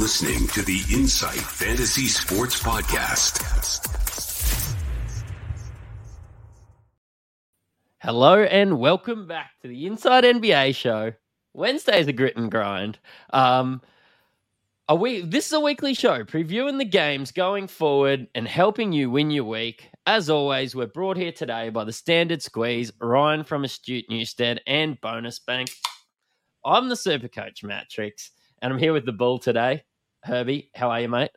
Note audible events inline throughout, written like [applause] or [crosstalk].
listening to the Insight Fantasy Sports Podcast. Hello and welcome back to the Insight NBA show. Wednesday's a grit and grind. Um, a week, this is a weekly show previewing the games going forward and helping you win your week. As always, we're brought here today by the Standard Squeeze, Ryan from Astute Newstead, and Bonus Bets. I'm the Super Coach Matrix, and I'm here with the Bull today. Herby, how are you, mate?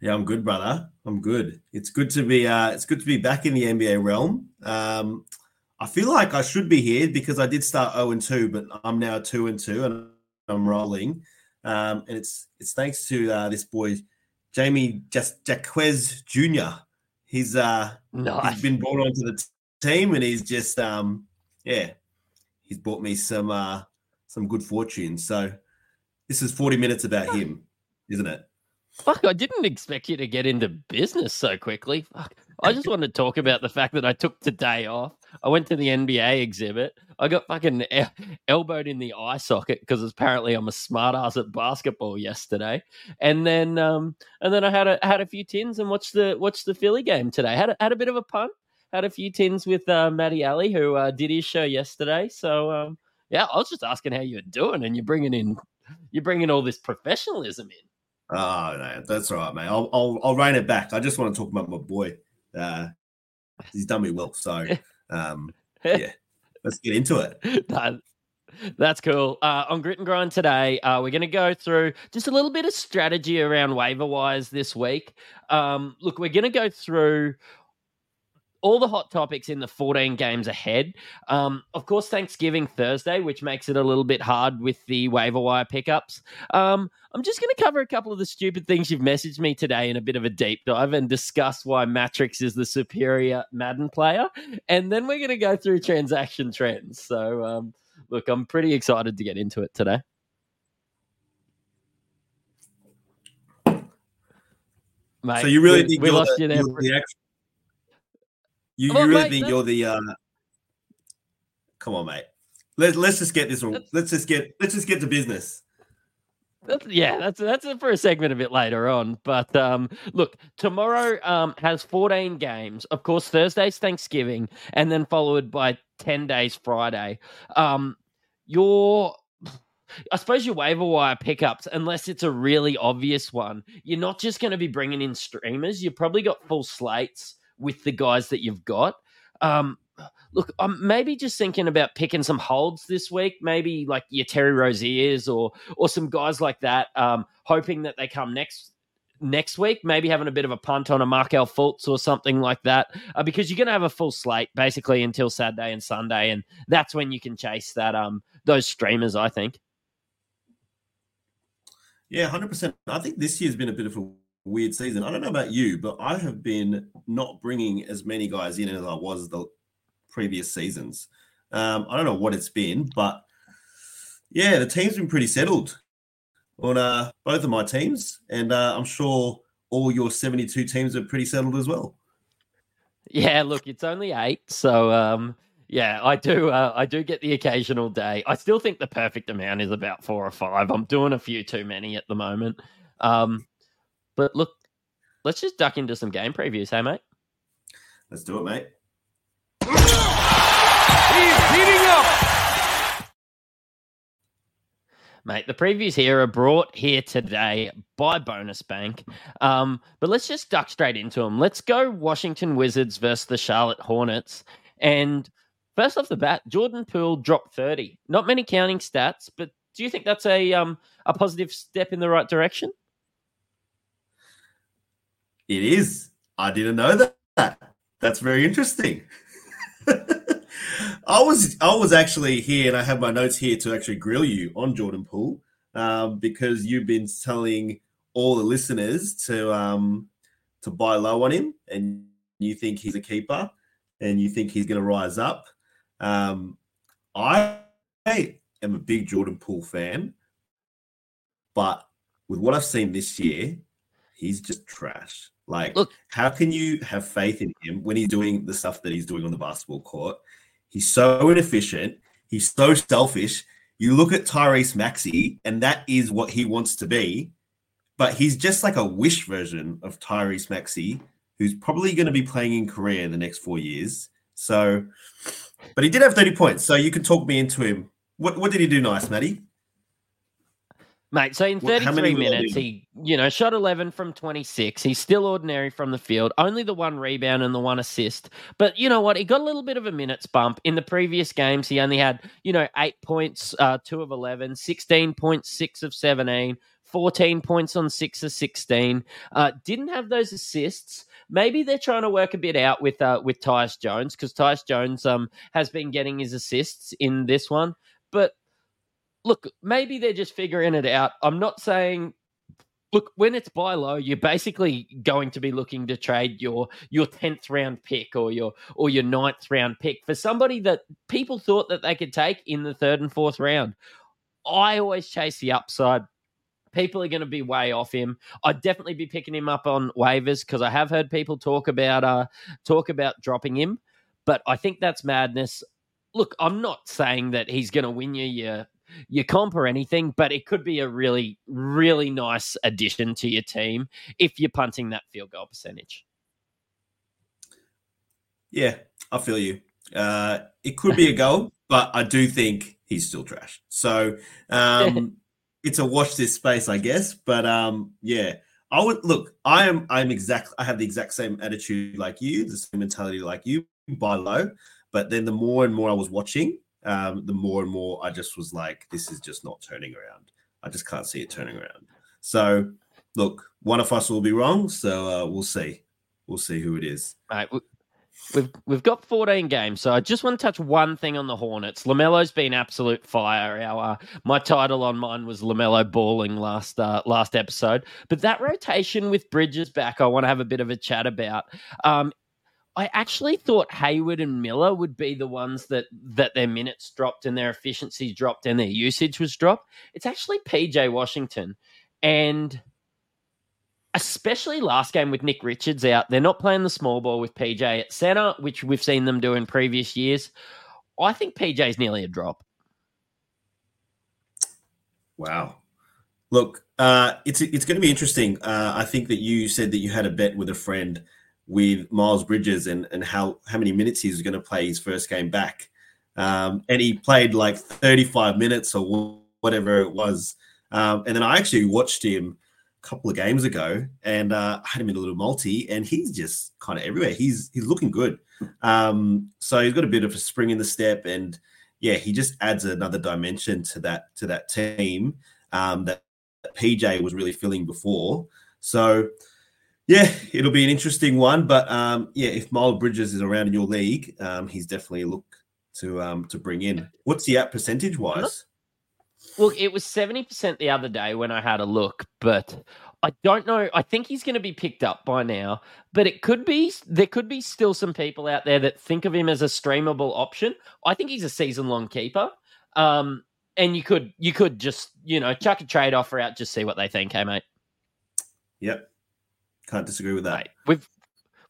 Yeah, I'm good, brother. I'm good. It's good to be. Uh, it's good to be back in the NBA realm. Um, I feel like I should be here because I did start 0 and 2, but I'm now 2 and 2, and I'm rolling. Um, and it's it's thanks to uh, this boy, Jaime just Jaquez Jr. He's uh Nice. he's been brought onto the team, and he's just um yeah, he's brought me some uh some good fortune. So this is forty minutes about him, isn't it? Fuck, I didn't expect you to get into business so quickly. Fuck. I just wanted to talk about the fact that I took today off. I went to the NBA exhibit. I got fucking el- elbowed in the eye socket because apparently I'm a smart ass at basketball yesterday. And then um and then I had a had a few tins and watched the watched the Philly game today. Had a, had a bit of a punt. Had a few tins with uh, Matty Alley who uh, did his show yesterday. So um yeah, I was just asking how you're doing, and you're bringing in you're bringing all this professionalism in. Oh no, that's all right, mate. I'll I'll, I'll rein it back. I just want to talk about my boy. Uh, he's done me well. So [laughs] um, yeah, let's get into it. [laughs] No, that's cool. Uh, on Grit and Grind today, uh, we're going to go through just a little bit of strategy around waiver wise this week. Um, look, we're going to go through all the hot topics in the 14 games ahead. Um, of course, Thanksgiving Thursday, which makes it a little bit hard with the waiver wire pickups. Um, I'm just going to cover a couple of the stupid things you've messaged me today in a bit of a deep dive and discuss why Matrix is the superior Madden player. And then we're going to go through transaction trends. So, um, look, I'm pretty excited to get into it today. Mate, so you really we, think we lost the, you there? Actual, you, on, really mate, think you're the uh come on, mate. Let's let's just get this all let's just get let's just get to business. That's, yeah, that's that's it for a segment a bit later on. But um, look, tomorrow um, has 14 games. Of course, Thursday's Thanksgiving, and then followed by 10 days Friday. Um, your, I suppose your waiver wire pickups, unless it's a really obvious one, you're not just going to be bringing in streamers. You've probably got full slates with the guys that you've got. Um, look, I'm maybe just thinking about picking some holds this week. Maybe like your Terry Roziers or or some guys like that. Um, hoping that they come next next week. Maybe having a bit of a punt on a Markelle Fultz or something like that, uh, because you're going to have a full slate basically until Saturday and Sunday, and that's when you can chase that um those streamers. I think. Yeah, hundred percent. I think this year's been a bit of a weird season. I don't know about you, but I have been not bringing as many guys in as I was the previous seasons. Um, I don't know what it's been, but yeah, the team's been pretty settled on uh, both of my teams, and uh, I'm sure all your 72 teams are pretty settled as well. Yeah, look, it's only eight, so um, yeah, I do. Uh, I do get the occasional day. I still think the perfect amount is about four or five. I'm doing a few too many at the moment. Um, but look, let's just duck into some game previews, hey mate. Let's do it, mate. Mate, the previews here are brought here today by Bonus Bets. Um, but let's just duck straight into them. Let's go Washington Wizards versus the Charlotte Hornets. And first off the bat, Jordan Poole dropped 30. Not many counting stats, but do you think that's a um a positive step in the right direction? It is. I didn't know that. That's very interesting. [laughs] I was I was actually here, and I have my notes here to actually grill you on Jordan Poole um, because you've been telling all the listeners to um, to buy low on him, and you think he's a keeper, and you think he's going to rise up. Um, I am a big Jordan Poole fan, but with what I've seen this year, he's just trash. Like, Look- how can you have faith in him when he's doing the stuff that he's doing on the basketball court? He's so inefficient. He's so selfish. you look at Tyrese Maxey, and that is what he wants to be, but he's just like a wish version of Tyrese Maxey, who's probably going to be playing in Korea in the next four years. So, but he did have 30 points, so you can talk me into him. What, what did he do nice, Matty? Mate, so in 33 minutes, he, you know, shot 11 from 26. He's still ordinary from the field, only the one rebound and the one assist. But you know what? He got a little bit of a minutes bump. In the previous games, he only had, you know, eight points, uh, two of 11, 16 points, six of 17, 14 points on six of 16. Uh, didn't have those assists. Maybe they're trying to work a bit out with uh, with Tyus Jones because Tyus Jones um, has been getting his assists in this one. But look, maybe they're just figuring it out. I'm not saying look when it's buy low you're basically going to be looking to trade your your 10th round pick or your or your ninth round pick for somebody that people thought that they could take in the third and fourth round. I always chase the upside. People are going to be way off him. I'd definitely be picking him up on waivers because i have heard people talk about uh talk about dropping him but i think that's madness. Look i'm not saying that he's going to win you your your comp or anything, but it could be a really, really nice addition to your team if you're punting that field goal percentage. Yeah, I feel you. Uh, it could be a [laughs] goal, but I do think he's still trash. So um, [laughs] it's a watch this space, I guess. But um, yeah, I would look. I am. I'm exact. I have the exact same attitude like you, the same mentality like you. Buy low, but then the more and more I was watching, um, the more and more I just was like, this is just not turning around. I just can't see it turning around. So, look, one of us will be wrong. So uh, we'll see. We'll see who it is. All right. We've we've got 14 games, so I just want to touch one thing on the Hornets. LaMelo's been absolute fire. Our uh, my title on mine was LaMelo balling last uh, last episode, but that rotation with Bridges back, I want to have a bit of a chat about. Um, I actually thought Hayward and Miller would be the ones that that their minutes dropped and their efficiency dropped and their usage was dropped. It's actually PJ Washington. And especially last game with Nick Richards out, they're not playing the small ball with PJ at center, which we've seen them do in previous years. I think PJ is nearly a drop. Wow. Look, uh, it's it's going to be interesting. Uh, I think that you said that you had a bet with a friend with Miles Bridges and, and how, how many minutes he was going to play his first game back. Um, and he played like 35 minutes or whatever it was. Um, and then I actually watched him a couple of games ago and uh, I had him in a little multi and he's just kind of everywhere. He's he's looking good. Um, so he's got a bit of a spring in the step and yeah, he just adds another dimension to that to that team um, that PJ was really filling before. So yeah, it'll be an interesting one. But um, yeah, if Miles Bridges is around in your league, um, he's definitely a look to um, to bring in. What's he at percentage wise? Look, it was seventy percent the other day when I had a look, but I don't know. I think he's going to be picked up by now, but it could be there could be still some people out there that think of him as a streamable option. I think he's a season long keeper. Um, and you could you could just you know chuck a trade offer out, just see what they think, hey mate. Yep, can't disagree with that. Right. We've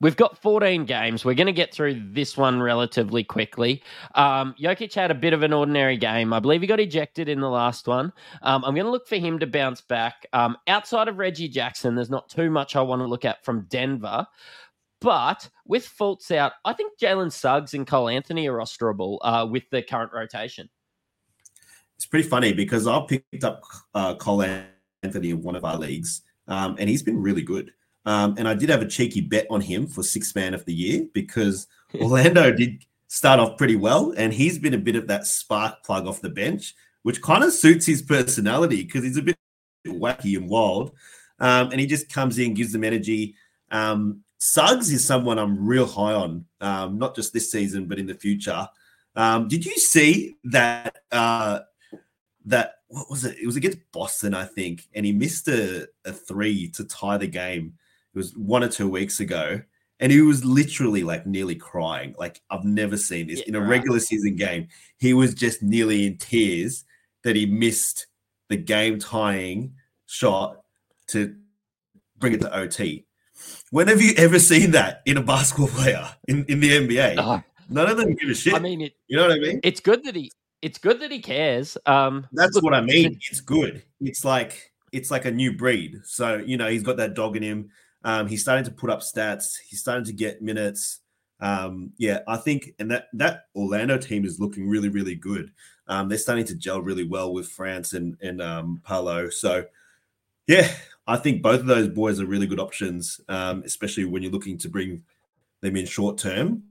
We've got 14 games. We're going to get through this one relatively quickly. Um, Jokic had a bit of an ordinary game. I believe he got ejected in the last one. Um, I'm going to look for him to bounce back. Um, outside of Reggie Jackson, there's not too much I want to look at from Denver. But with Fultz out, I think Jalen Suggs and Cole Anthony are rosterable uh, with the current rotation. It's pretty funny because I picked up uh, Cole Anthony in one of our leagues, um, and he's been really good. Um, and I did have a cheeky bet on him for six man of the year because [laughs] Orlando did start off pretty well, and he's been a bit of that spark plug off the bench, which kind of suits his personality because he's a bit wacky and wild. Um, and he just comes in, gives them energy. Um, Suggs is someone I'm real high on, um, not just this season, but in the future. Um, did you see that? Uh, that what was it? It was against Boston, I think, and he missed a, a three to tie the game it was one or two weeks ago, and he was literally like nearly crying. Like I've never seen this yeah, in a regular season game. He was just nearly in tears that he missed the game tying shot to bring it to OT. When have you ever seen that in a basketball player in, in the NBA? None of them give a shit. I mean, it, you know what I mean? It's good that he it's good that he cares. Um, That's look, what I mean. It's good. It's like it's like a new breed. So you know he's got that dog in him. Um, he's starting to put up stats. He's starting to get minutes. Um, yeah, I think, and that that Orlando team is looking really, really good. Um, they're starting to gel really well with Franz and and um, Paolo. So, yeah, I think both of those boys are really good options, um, especially when you're looking to bring them in short term,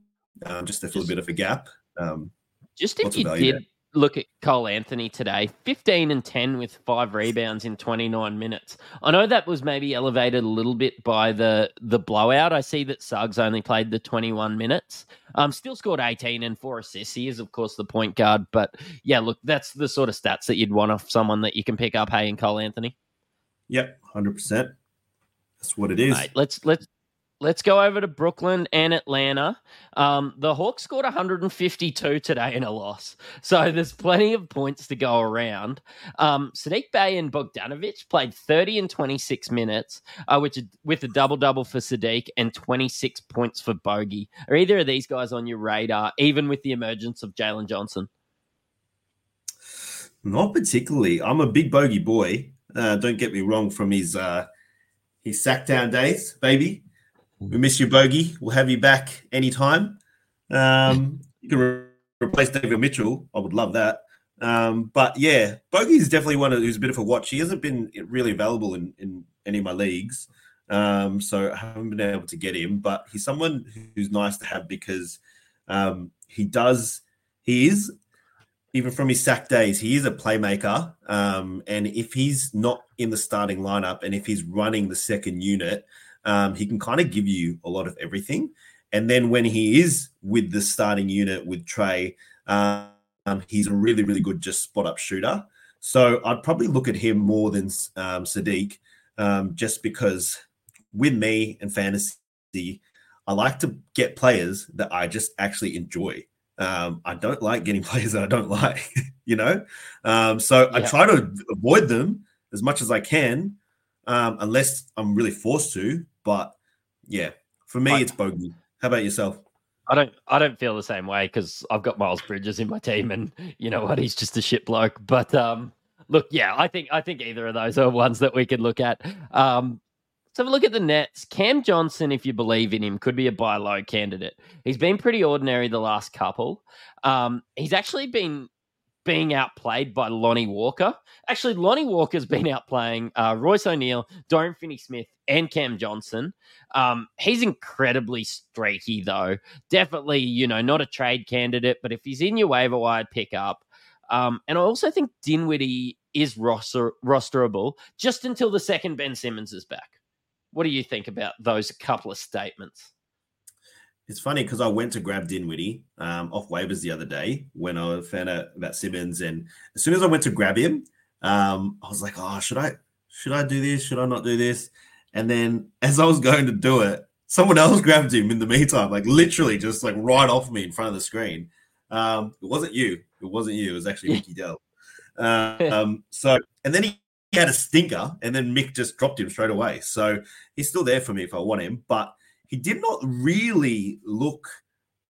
um, just to fill a bit of a gap. Um, just if you did there? Look at Cole Anthony today, 15 and 10 with five rebounds in 29 minutes. I know that was maybe elevated a little bit by the the blowout. I see that Suggs only played the 21 minutes. Um, still scored 18 and four assists. He is, of course, the point guard. But yeah, look, that's the sort of stats that you'd want off someone that you can pick up. Hey, and Cole Anthony. Yep, 100. percent That's what it is. Right, let's let's Let's go over to Brooklyn and Atlanta. Um, the Hawks scored 152 today in a loss, so there's plenty of points to go around. Um, Saddiq Bey and Bogdanovic played 30 and 26 minutes, uh, which with a double double for Saddiq and 26 points for Bogey. Are either of these guys on your radar, even with the emergence of Jalen Johnson? Not particularly. I'm a big Bogey boy. Uh, don't get me wrong from his uh, his sack down days, baby. We miss you, Bogey. We'll have you back anytime. Um, you can re- replace Davion Mitchell. I would love that. Um, but yeah, Bogey is definitely one of, who's a bit of a watch. He hasn't been really available in, in any of my leagues. Um, so I haven't been able to get him, but he's someone who's nice to have because um, he does, he is, even from his sack days, he is a playmaker. Um, and if he's not in the starting lineup and if he's running the second unit, um, he can kind of give you a lot of everything. And then when he is with the starting unit with Trey, um, he's a really, really good just spot up shooter. So I'd probably look at him more than um, Saddiq, um, just because with me and fantasy, I like to get players that I just actually enjoy. Um, I don't like getting [laughs] players that I don't like, [laughs] you know. Um, so yeah. I try to avoid them as much as I can um, unless I'm really forced to. But yeah, for me, I, it's bogey. How about yourself? I don't. I don't feel the same way because I've got Miles Bridges in my team, and you know what? He's just a shit bloke. But um, look, yeah, I think I think either of those are ones that we could look at. Um, let's have a look at the Nets. Cam Johnson, if you believe in him, could be a buy low candidate. He's been pretty ordinary the last couple. Um, he's actually been being outplayed by Lonnie Walker. Actually, Lonnie Walker's been outplaying uh, Royce O'Neale, Dorian Finney Smith, and Cam Johnson. Um, he's incredibly streaky, though. Definitely, you know, not a trade candidate, but if he's in your waiver wire pick up. Um, and I also think Dinwiddie is roster- rosterable just until the second Ben Simmons is back. What do you think about those couple of statements? It's funny because I went to grab Dinwiddie um, off waivers the other day when I found out about Simmons, and as soon as I went to grab him, um, I was like, "Oh, should I? Should I do this? Should I not do this?" And then as I was going to do it, someone else [laughs] grabbed him in the meantime, like literally just like right off me in front of the screen. Um, it wasn't you. It wasn't you. It was actually Mickey [laughs] Dell. Uh, um, so and then he had a stinker, and then Mick just dropped him straight away. So he's still there for me if I want him, but he did not really look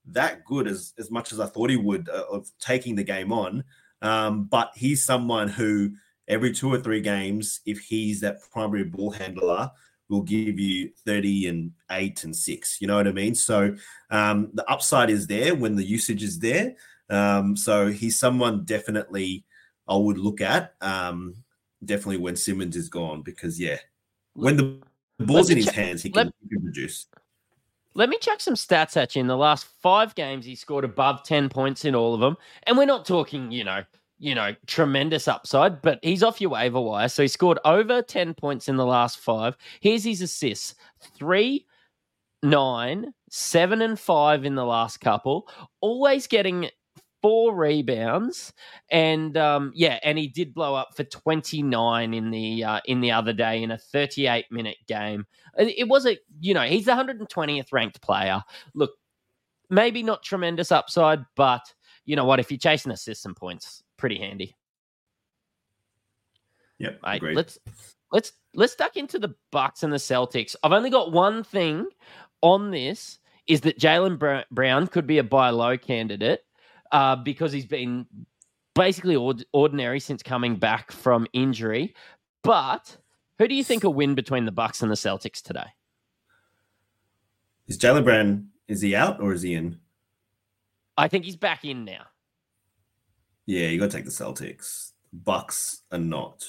that good as, as much as I thought he would uh, of taking the game on. Um, but he's someone who every two or three games, if he's that primary ball handler, will give you 30 and 8 and 6. You know what I mean? So um, the upside is there when the usage is there. Um, so he's someone definitely I would look at. Um, definitely when Simmons is gone, because yeah, when the ball's in his hands, he can, let, he can produce. Let me check some stats at you. In the last five games, he scored above 10 points in all of them. And we're not talking, you know, you know, tremendous upside, but he's off your waiver wire. So he scored over 10 points in the last five. Here's his assists three, nine, seven, and five in the last couple. Always getting four rebounds, and um, yeah, and he did blow up for 29 in the uh, in the other day in a 38 minute game. It was a you know he's the 120th ranked player. Look, maybe not tremendous upside, but you know what? If you're chasing assists and points, pretty handy. Yeah, right. Let's let's let's duck into the Bucks and the Celtics. I've only got one thing on this: is that Jaylen Brown could be a buy low candidate uh, because he's been basically ord- ordinary since coming back from injury. But who do you think will win between the Bucks and the Celtics today? Is Jaylen Brown is he out or is he in? I think he's back in now. Yeah, you got to take the Celtics. Bucks are not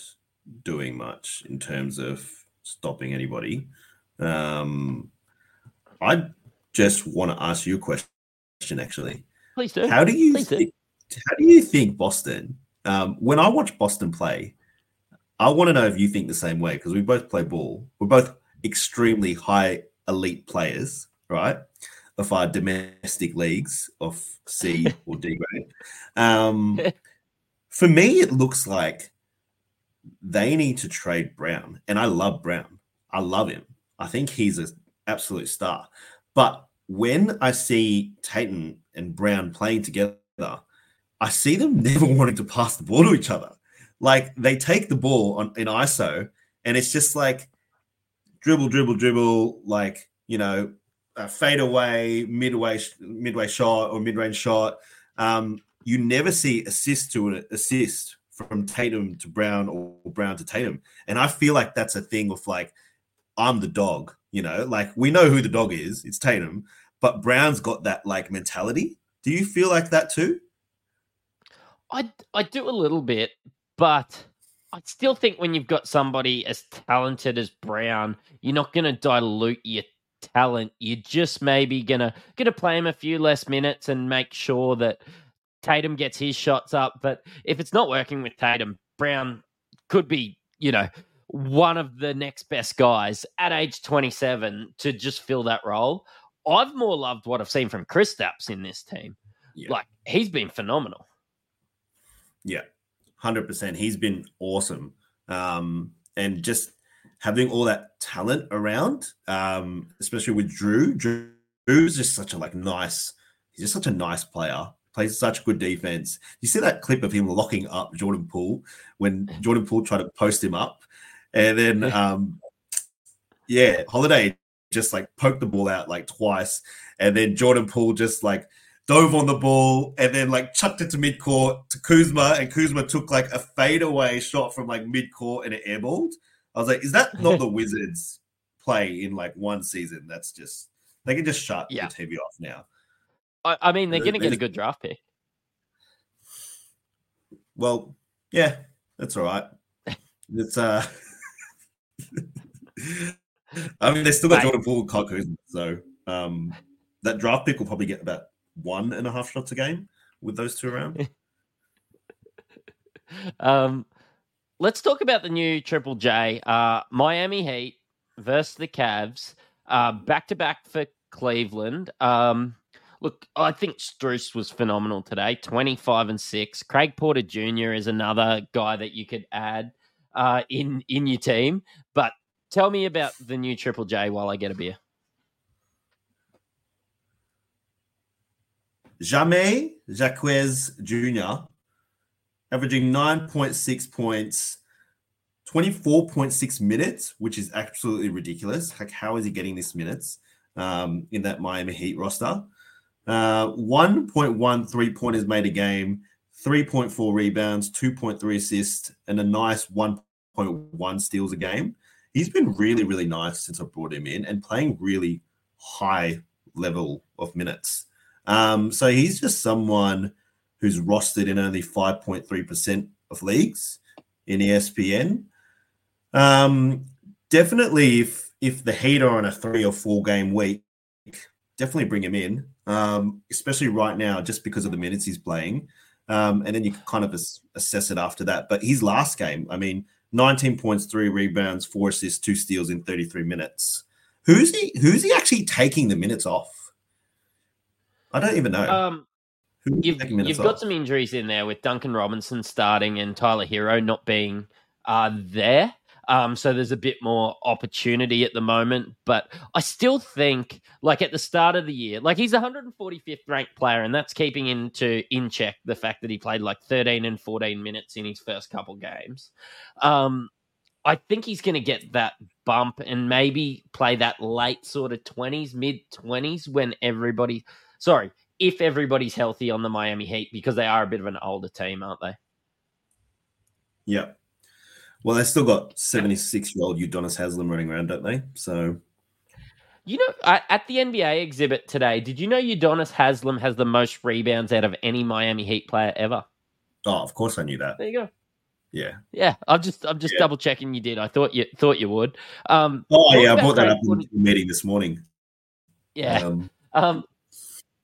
doing much in terms of stopping anybody. Um, I just want to ask you a question, actually. Please do. How do you Please do. think, how do you think Boston? Um, when I watch Boston play, I want to know if you think the same way because we both play ball. We're both extremely high elite players, right? Of our domestic leagues of C [laughs] or D grade. Um, for me, it looks like they need to trade Brown, and I love Brown. I love him. I think he's an absolute star. But when I see Tatum and Brown playing together, I see them [laughs] never wanting to pass the ball to each other. Like they take the ball on in ISO, and it's just like dribble, dribble, dribble, like you know, a fade away, midway, midway shot or mid range shot. Um, you never see assist to an assist from Tatum to Brown or Brown to Tatum, and I feel like that's a thing of like I'm the dog. You know, like we know who the dog is. It's Tatum, but Brown's got that like mentality. Do you feel like that too? I I do a little bit, but I still think when you've got somebody as talented as Brown, you're not going to dilute your talent. You're just maybe gonna gonna play him a few less minutes and make sure that Tatum gets his shots up. But if it's not working with Tatum, Brown could be, you know, one of the next best guys at age 27 to just fill that role. I've more loved what I've seen from Chris Kristaps in this team. Yeah. Like he's been phenomenal. Yeah, hundred percent. He's been awesome, um, and just having all that talent around, um, especially with Jrue. Jrue Jrue's just such a like nice. He's just such a nice player. Plays such good defense. You see that clip of him locking up Jordan Poole when [laughs] Jordan Poole tried to post him up, and then um, yeah, Holiday just like poked the ball out like twice, and then Jordan Poole just like dove on the ball and then like chucked it to mid court to Kuzma, and Kuzma took like a fadeaway shot from like mid court and it airballed. I was like, is that not the [laughs] Wizards play in like one season? That's just they can just shut Yeah. the TV off now. I, I mean, they're going to get a good draft pick. Well, yeah, that's all right. [laughs] It's uh [laughs] I mean they still got. Jordan Poole and Kyle Kuzma, so um that draft pick will probably get about one and a half shots a game with those two around. [laughs] Um, let's talk about the new Triple J. Uh, Miami Heat versus the Cavs. Uh, back to back for Cleveland. Um, look, I think Strus was phenomenal today. Twenty-five and six. Craig Porter Jr. is another guy that you could add uh, in in your team. But tell me about the new Triple J while I get a beer. Jaime Jaquez Jr. averaging 9.6 points, 24.6 minutes, which is absolutely ridiculous. Like, how is he getting this minutes um, in that Miami Heat roster? Uh, 1.1 three pointers made a game, 3.4 rebounds, 2.3 assists, and a nice 1.1 steals a game. He's been really, really nice since I brought him in and playing really high level of minutes. Um, so he's just someone who's rostered in only 5.3% of leagues in ESPN. Um, definitely, if if the Heat are on a three or four game week, definitely bring him in, um, especially right now, just because of the minutes he's playing. Um, and then you can kind of as- assess it after that. But his last game, I mean, 19 points, three rebounds, four assists, two steals in 33 minutes. Who's he? Who's he actually taking the minutes off? I don't even know. Um, You've, you've got some injuries in there with Duncan Robinson starting and Tyler Herro not being uh, there. Um, so there's a bit more opportunity at the moment. But I still think, like at the start of the year, like he's 145th ranked player, and that's keeping into in check the fact that he played like 13 and 14 minutes in his first couple games. Um, I think he's going to get that bump and maybe play that late sort of 20s, mid 20s when everybody, sorry, if everybody's healthy on the Miami Heat because they are a bit of an older team, aren't they? Yeah. Well, they still got 76 year old Udonis Haslem running around, don't they? So. You know, at the NBA exhibit today, did you know Udonis Haslem has the most rebounds out of any Miami Heat player ever? Oh, of course I knew that. There you go. Yeah. Yeah. I'm just I'm just yeah. double checking you did. I thought you thought you would. Um Oh yeah, I brought that up in the meeting this morning. Yeah. Um, um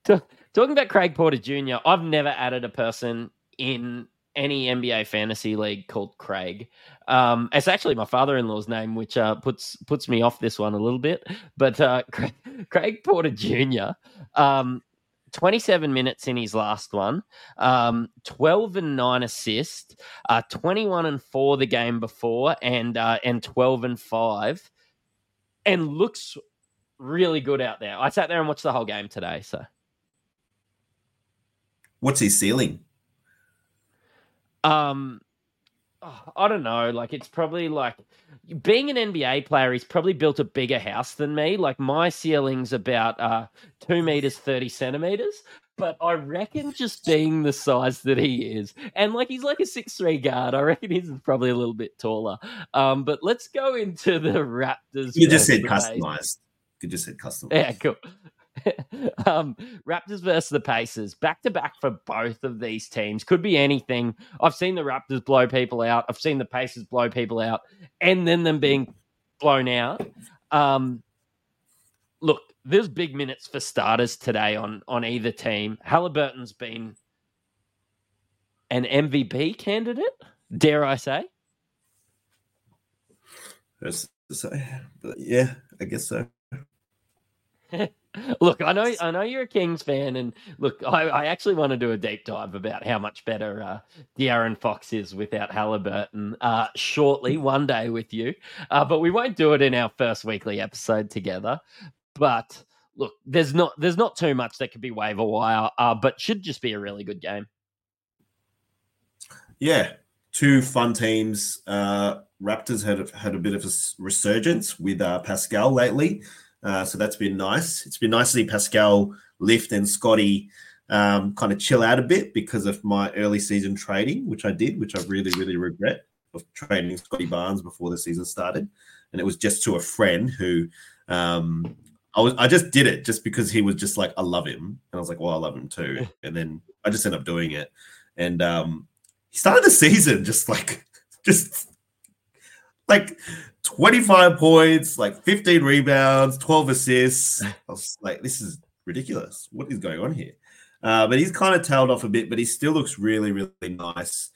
to, talking about Craig Porter Jr., I've never added a person in any NBA fantasy league called Craig. Um, it's actually my father-in-law's name, which uh, puts puts me off this one a little bit. But uh, [laughs] Craig, Craig Porter Jr. Um, 27 minutes in his last one, um, 12 and 9 assists, uh, 21 and 4 the game before, and uh, and 12 and 5, and looks really good out there. I sat there and watched the whole game today. So, what's his ceiling? Um, oh, I don't know. Like it's probably like being an NBA player. He's probably built a bigger house than me. Like my ceiling's about uh two meters thirty centimeters. But I reckon just being the size that he is, and like he's like a six three guard, I reckon he's probably a little bit taller. Um, but let's go into the Raptors. You just said customized. You just said customized. Yeah, cool. [laughs] um, Raptors versus the Pacers, back to back for both of these teams. Could be anything. I've seen the Raptors blow people out. I've seen the Pacers blow people out, and then them being blown out. Um, look, there's big minutes for starters today on on either team. Halliburton's been an MVP candidate, dare I say? That's yeah, I guess so. [laughs] [laughs] look, I know, I know you're a Kings fan, and look, I, I actually want to do a deep dive about how much better uh, De'Aaron Fox is without Halliburton uh, shortly, one day with you. Uh, but we won't do it in our first weekly episode together. But look, there's not there's not too much that could be waiver wire, uh, but should just be a really good game. Yeah, two fun teams. Uh, Raptors had had a bit of a resurgence with uh, Pascal lately. Uh, so that's been nice. It's been nice to see Pascal lift and Scotty um, kind of chill out a bit because of my early season trading, which I did, which I really, really regret of trading Scotty Barnes before the season started. And it was just to a friend who um, I was I just did it just because he was just like, I love him. And I was like, well, I love him too. And then I just ended up doing it. And um, he started the season just like [laughs] just like 25 points, like 15 rebounds, 12 assists. [laughs] I was like, this is ridiculous. What is going on here? Uh, but he's kind of tailed off a bit, but he still looks really, really nice.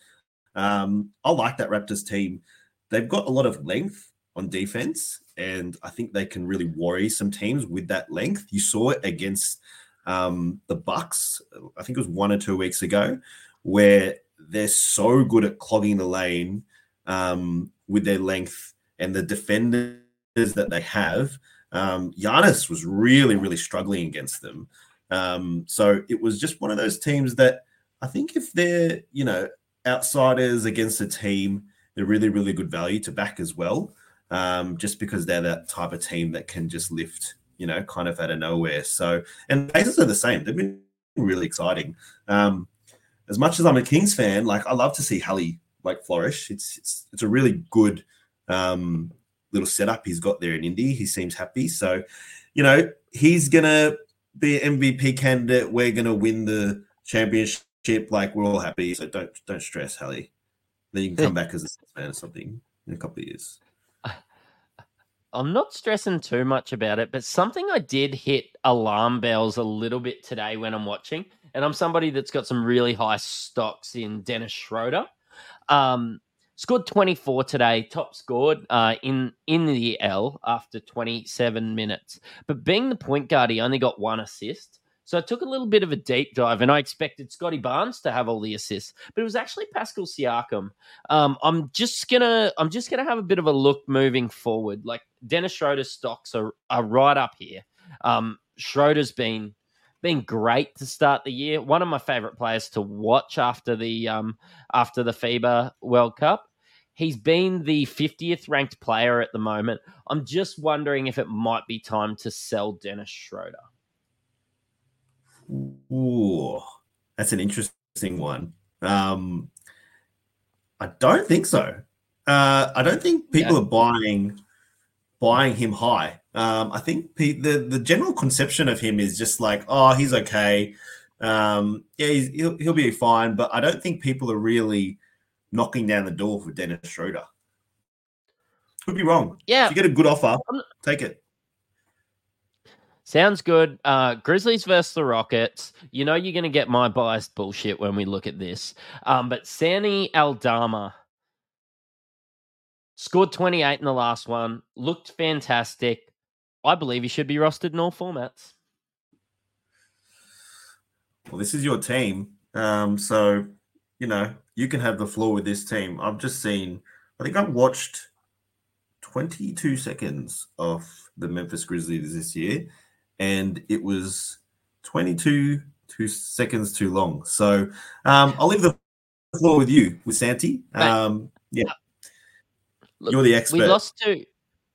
Um, I like that Raptors team. They've got a lot of length on defense, and I think they can really worry some teams with that length. You saw it against um, the Bucks. I think it was one or two weeks ago, where they're so good at clogging the lane um, with their length and the defenders that they have. Um, Giannis was really, really struggling against them. Um, so it was just one of those teams that I think if they're, you know, outsiders against a team, they're really, really good value to back as well. Um, just because they're that type of team that can just lift, you know, kind of out of nowhere. So, and Pacers are the same. They've been really exciting. Um, as much as I'm a Kings fan, like I love to see Hallie like flourish. It's it's, it's a really good um, little setup he's got there in Indy. He seems happy. So, you know, he's gonna be an MVP candidate. We're gonna win the championship. Like we're all happy. So don't don't stress, Hallie. Then you can come [laughs] back as a fan or something in a couple of years. [laughs] I'm not stressing too much about it, but something I did hit alarm bells a little bit today when I'm watching, and I'm somebody that's got some really high stocks in Dennis Schroeder. Um, scored 24 today, top scored uh, in in the L after 27 minutes. But being the point guard, he only got one assist. So I took a little bit of a deep dive, and I expected Scotty Barnes to have all the assists, but it was actually Pascal Siakam. Um, I'm just gonna I'm just gonna have a bit of a look moving forward. Like Dennis Schroeder's stocks are are right up here. Um, Schroeder's been been great to start the year. One of my favorite players to watch after the um, after the FIBA World Cup. He's been the 50th ranked player at the moment. I'm just wondering if it might be time to sell Dennis Schroeder. Ooh, that's an interesting one. Um, I don't think so. Uh, I don't think people yeah. are buying buying him high. Um, I think the the general conception of him is just like, oh, he's okay. Um, yeah, he'll he'll be fine. But I don't think people are really knocking down the door for Dennis Schroeder. Could be wrong. Yeah, if you get a good offer, take it. Sounds good. Uh, Grizzlies versus the Rockets. You know you're going to get my biased bullshit when we look at this. Um, but Santi Aldama scored 28 in the last one. Looked fantastic. I believe he should be rostered in all formats. Well, this is your team. Um, so, you know, you can have the floor with this team. I've just seen, I think I've watched 22 seconds of the Memphis Grizzlies this year, and it was 22 two seconds too long. So um, I'll leave the floor with you, with Santi. Um, yeah, Look, you're the expert. We lost to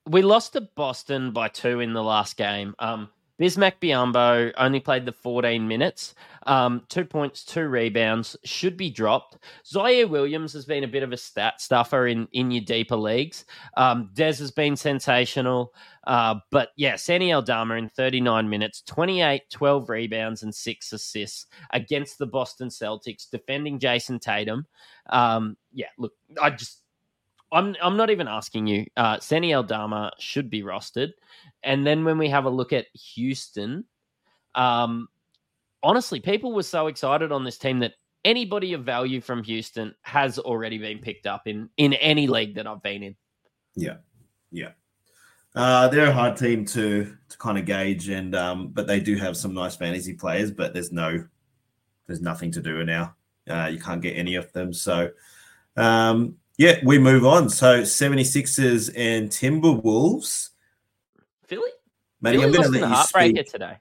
we lost to Boston by two in the last game. Um, Bismack Biyombo only played the 14 minutes. Um, two points, two rebounds, should be dropped. Ziaire Williams has been a bit of a stat stuffer in, in your deeper leagues. Um, Dez has been sensational. Uh, but yeah, Santi Aldama in 39 minutes, 28, 12 rebounds, and six assists against the Boston Celtics, defending Jayson Tatum. Um, yeah, look, I just I'm I'm not even asking you. Uh, Aldama should be rostered, and then when we have a look at Houston, um, honestly, people were so excited on this team that anybody of value from Houston has already been picked up in in any league that I've been in. Yeah, yeah. Uh, they're a hard team to to kind of gauge, and um, but they do have some nice fantasy players. But there's no, there's nothing to do now. Uh, you can't get any of them. So, um, yeah, we move on. So 76ers and Timberwolves. Philly? Matty, Philly I'm going to let you heartbreaker speak. today.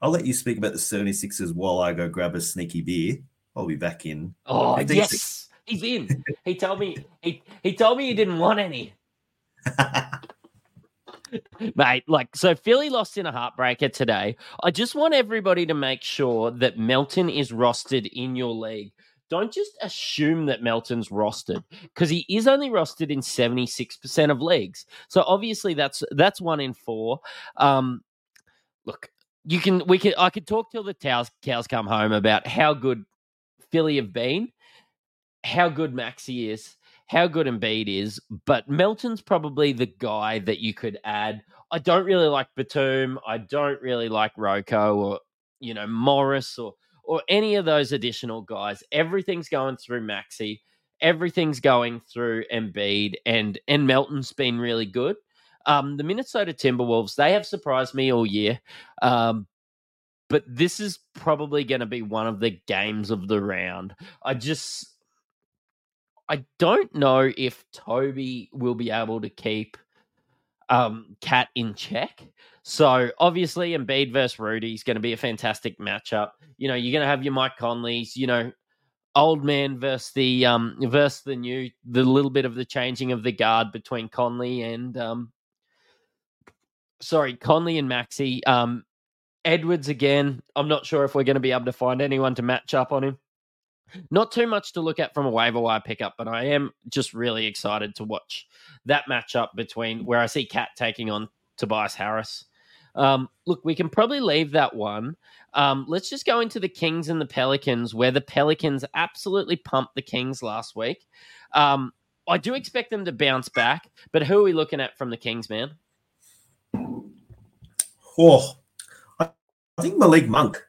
I'll let you speak about the 76ers while I go grab a sneaky beer. I'll be back in. Oh, yes. He's in. he told me he, he told me he didn't want any. [laughs] Mate, like, so Philly lost in a heartbreaker today. I just want everybody to make sure that Melton is rostered in your league don't just assume that Melton's rostered because he is only rostered in 76% of leagues. So obviously that's that's one in four. Um, look, you can we can I could talk till the cows cows come home about how good Philly have been, how good Maxey is, how good Embiid is, but Melton's probably the guy that you could add. I don't really like Batum. I don't really like Rocco or you know Morris or or any of those additional guys. Everything's going through Maxey. Everything's going through Embiid, and and Melton's been really good. Um, the Minnesota Timberwolves they have surprised me all year, um, but this is probably going to be one of the games of the round. I just I don't know if Toby will be able to keep um, KAT in check. So obviously, Embiid versus Rudy is going to be a fantastic matchup. You know, you're going to have your Mike Conley's, you know, old man versus the um versus the new, the little bit of the changing of the guard between Conley and um, sorry, Conley and Maxey. Um, Edwards again. I'm not sure if we're going to be able to find anyone to match up on him. Not too much to look at from a waiver wire pickup, but I am just really excited to watch that matchup between where I see KAT taking on Tobias Harris. Um, look, we can probably leave that one. Um, let's just go into the Kings and the Pelicans, where the Pelicans absolutely pumped the Kings last week. Um, I do expect them to bounce back, but who are we looking at from the Kings, man? Oh, I think Malik Monk.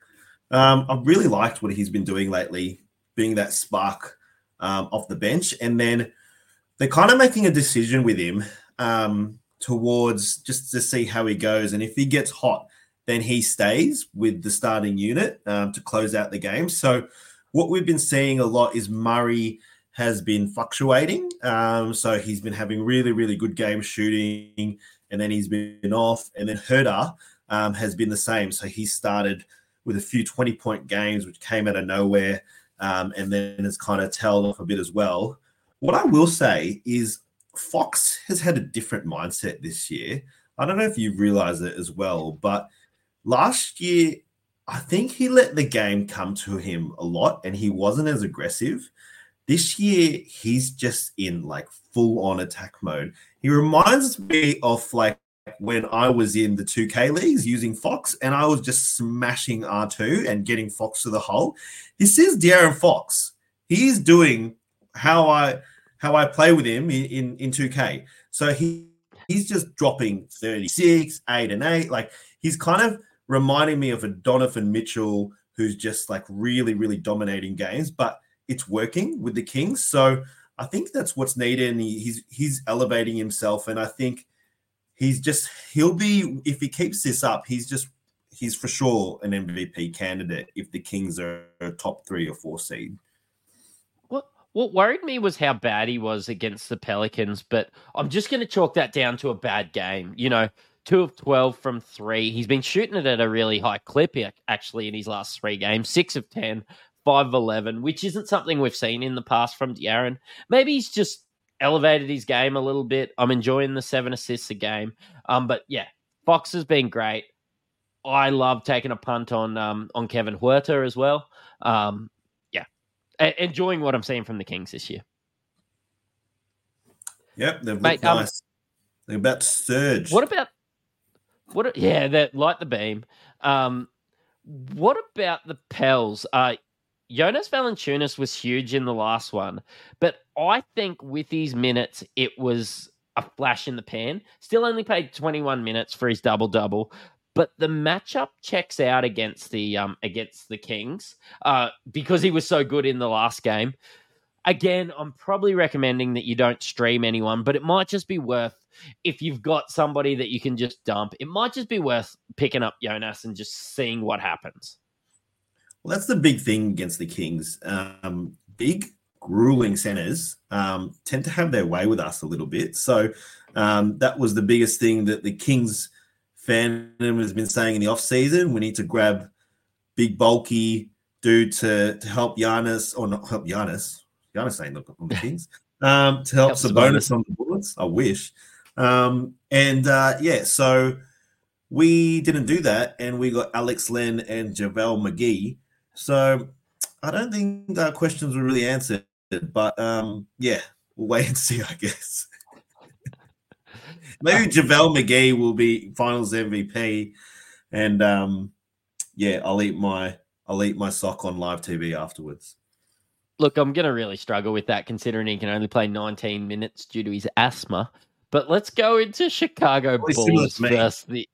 Um, I've really liked what he's been doing lately, being that spark um, off the bench. And then they're kind of making a decision with him. Um, towards just to see how he goes. And if he gets hot, then he stays with the starting unit um, to close out the game. So what we've been seeing a lot is Murray has been fluctuating. Um, so he's been having really, really good game shooting, and then he's been off. And then Huerter um, has been the same. So he started with a few 20 point games, which came out of nowhere, um, and then has kind of tailed off a bit as well. What I will say is Fox has had a different mindset this year. I don't know if you realize it as well, but last year I think he let the game come to him a lot and he wasn't as aggressive. This year, he's just in like full on attack mode. He reminds me of like when I was in the 2K leagues using Fox and I was just smashing R2 and getting Fox to the hole. This is De'Aaron Fox. He's doing how I how I play with him in, in, in 2K. So he he's just dropping 36, 8 and 8. Like he's kind of reminding me of a Donovan Mitchell who's just like really, really dominating games, but it's working with the Kings. So I think that's what's needed. And he, he's he's elevating himself. And I think he's just he'll be if he keeps this up, he's just he's for sure an MVP candidate if the Kings are a top three or four seed. What what worried me was how bad he was against the Pelicans, but I'm just going to chalk that down to a bad game. You know, two of 12 from three. He's been shooting it at a really high clip actually in his last three games, six of 10, five of 11, which isn't something we've seen in the past from De'Aaron. Maybe he's just elevated his game a little bit. I'm enjoying the seven assists a game. Um, but yeah, Fox has been great. I love taking a punt on um, on Kevin Huerter as well. Um, yeah, a- enjoying what I'm seeing from the Kings this year. Yep, they've Mate, um, nice. They're about to surge. What about what? Yeah, that light the beam. Um, what about the Pels? Uh, Jonas Valanciunas was huge in the last one, but I think with his minutes, it was a flash in the pan. Still only played 21 minutes for his double double, but the matchup checks out against the um against the Kings uh, because he was so good in the last game. Again, I'm probably recommending that you don't stream anyone, but it might just be worth if you've got somebody that you can just dump. It might just be worth picking up Jonas and just seeing what happens. Well, that's the big thing against the Kings. Um, big, grueling centers um, tend to have their way with us a little bit. So um, that was the biggest thing that the Kings fandom has been saying in the off season. We need to grab big, bulky dude to to help Giannis or not help Giannis. Giannis ain't on the [laughs] Kings. Um, to help, help Sabonis on the boards. I wish. Um, and uh, yeah, so we didn't do that, and we got Alex Len and JaVale McGee so I don't think our questions were really answered, but um, yeah, we'll wait and [laughs] see, I guess. [laughs] Maybe JaVale McGee will be finals MVP. And um, yeah, I'll eat my I'll eat my sock on live TV afterwards. Look, I'm gonna really struggle with that considering he can only play 19 minutes due to his asthma. But let's go into Chicago Bulls versus the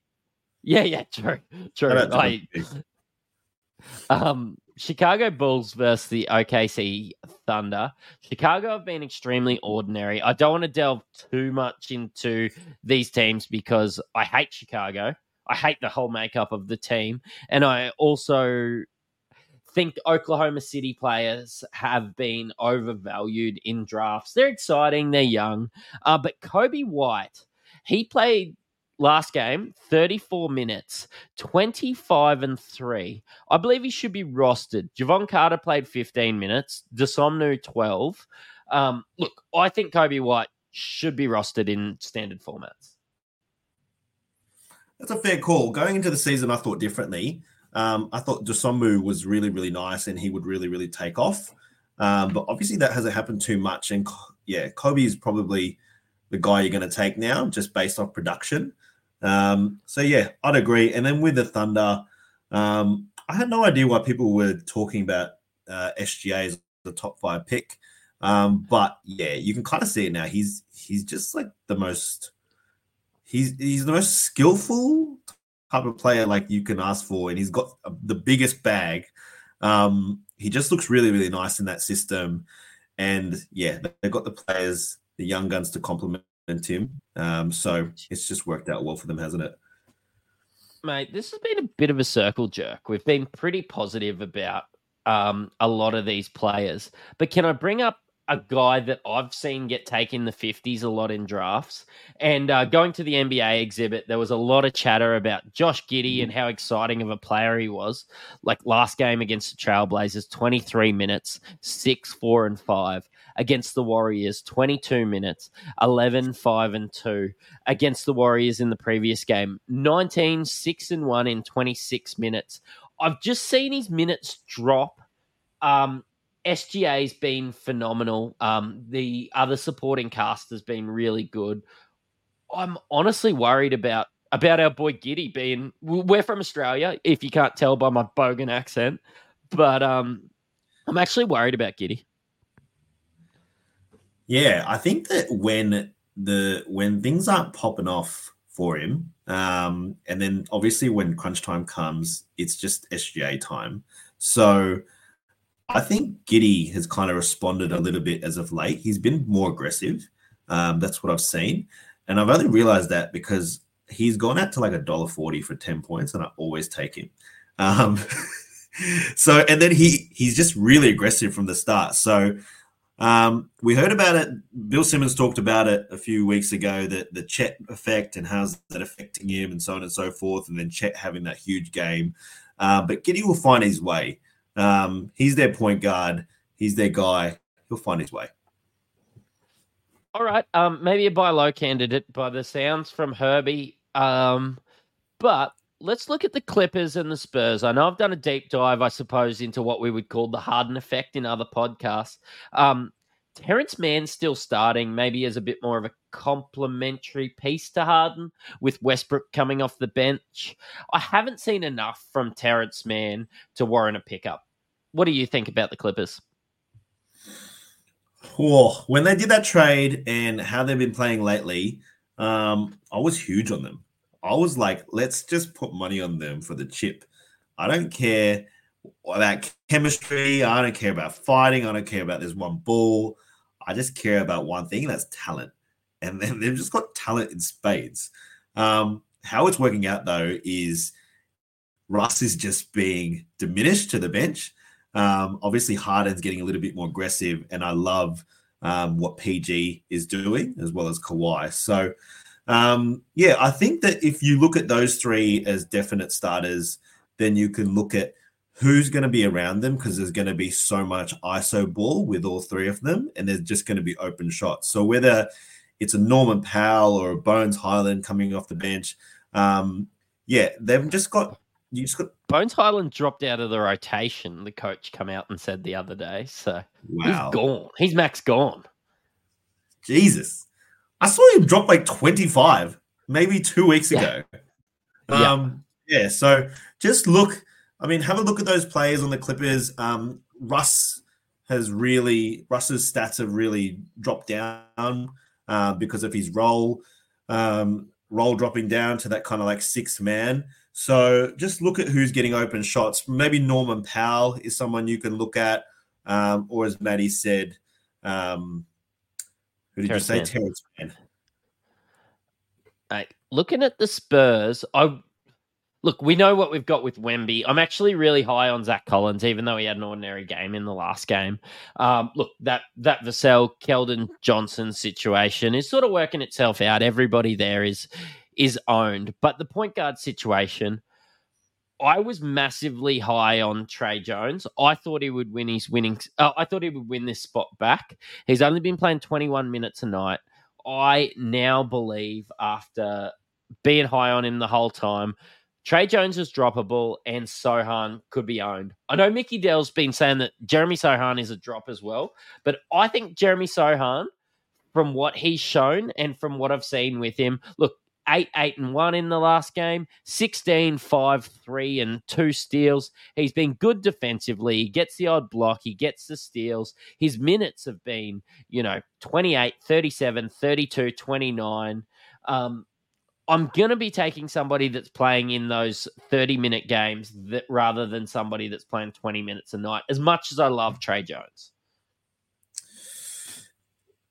Yeah, yeah, true. True. I, [laughs] um, Chicago Bulls versus the OKC Thunder. Chicago have been extremely ordinary. I don't want to delve too much into these teams because I hate Chicago. I hate the whole makeup of the team. And I also think Oklahoma City players have been overvalued in drafts. They're exciting, they're young. Uh, but Coby White, he played last game, 34 minutes, 25 and 3. I believe he should be rostered. Jevon Carter played 15 minutes, Dosunmu 12. Um, look, I think Coby White should be rostered in standard formats. That's a fair call. Going into the season, I thought differently. Um, I thought Dosunmu was really, really nice and he would really, really take off. Um, but obviously, that hasn't happened too much. And yeah, Kobe is probably the guy you're going to take now, just based off production. Um, so yeah, I'd agree. And then with the Thunder, um, I had no idea why people were talking about uh, SGA as the top five pick. Um, but yeah, you can kind of see it now. He's he's just like the most he's he's the most skillful type of player like you can ask for, and he's got the biggest bag. Um, he just looks really really nice in that system, and yeah, they've got the players, the young guns to complement and Tim. Um, so it's just worked out well for them, hasn't it? Mate, this has been a bit of a circle jerk. We've been pretty positive about um, a lot of these players. But can I bring up a guy that I've seen get taken the 50s a lot in drafts. And uh, going to the NBA exhibit, there was a lot of chatter about Josh Giddey and how exciting of a player he was. Like last game against the Trailblazers, 23 minutes, 6, 4, and 5 against the Warriors, 22 minutes, 11, 5, and 2 against the Warriors in the previous game, 19, 6, and 1 in 26 minutes. I've just seen his minutes drop. Um, SGA's been phenomenal. Um, the other supporting cast has been really good. I'm honestly worried about about our boy Giddey being. We're from Australia, if you can't tell by my bogan accent, but um, I'm actually worried about Giddey. Yeah, I think that when the when things aren't popping off for him, um, and then obviously when crunch time comes, it's just SGA time. So I think Giddey has kind of responded a little bit as of late. He's been more aggressive. Um, that's what I've seen. And I've only realized that because he's gone out to like a dollar forty for 10 points, and I always take him. Um, [laughs] so and then he he's just really aggressive from the start. So um, we heard about it. Bill Simmons talked about it a few weeks ago that the Chet effect and how's that affecting him and so on and so forth. And then Chet having that huge game. Uh, but Giddey will find his way. Um, he's their point guard. He's their guy. He'll find his way. All right. Um, maybe a buy low candidate by the sounds from Herby. Um, but let's look at the Clippers and the Spurs. I know I've done a deep dive, I suppose, into what we would call the Harden effect in other podcasts. Um, Terance Mann still starting, maybe as a bit more of a complementary piece to Harden with Westbrook coming off the bench. I haven't seen enough from Terance Mann to warrant a pickup. What do you think about the Clippers? Oh, when they did that trade and how they've been playing lately, um, I was huge on them. I was like, let's just put money on them for the chip. I don't care about chemistry. I don't care about fighting. I don't care about this one ball. I just care about one thing, and that's talent. And then they've just got talent in spades. Um, how it's working out though is Russ is just being diminished to the bench. Um, obviously, Harden's getting a little bit more aggressive, and I love um, what PG is doing as well as Kawhi. So, um, yeah, I think that if you look at those three as definite starters, then you can look at who's going to be around them because there's going to be so much ISO ball with all three of them, and there's just going to be open shots. So whether it's a Norman Powell or a Bones Hyland coming off the bench, um, yeah, they've just got you just got Bones Hyland dropped out of the rotation. The coach come out and said the other day, so wow. he's gone. He's max gone. Jesus, I saw him drop like 25 maybe two weeks ago. Yeah. Um, yeah. yeah. So just look I mean, have a look at those players on the Clippers. Um, Russ has really Russ's stats have really dropped down uh, because of his role, um, role dropping down to that kind of like sixth man. So just look at who's getting open shots. Maybe Norman Powell is someone you can look at, um, or as Maddie said, um, who did Terance you say? Terance. Hey, looking at the Spurs, I look, we know what we've got with Wemby. I'm actually really high on Zach Collins, even though he had an ordinary game in the last game. Um, look, that that Vassell Keldon Johnson situation is sort of working itself out. Everybody there is is owned, but the point guard situation. I was massively high on Tre Jones. I thought he would win his winning. Uh, I thought he would win this spot back. He's only been playing 21 minutes a night. I now believe, after being high on him the whole time, Tre Jones is droppable and Sochan could be owned. I know Mickey Dell's been saying that Jeremy Sochan is a drop as well, but I think Jeremy Sochan, from what he's shown and from what I've seen with him, look, 8 8 and 1 in the last game, 16 5 3 and 2 steals. He's been good defensively. He gets the odd block, he gets the steals. His minutes have been, you know, 28, 37, 32, 29. Um, I'm going to be taking somebody that's playing in those 30 minute games that, rather than somebody that's playing 20 minutes a night, as much as I love Tre Jones.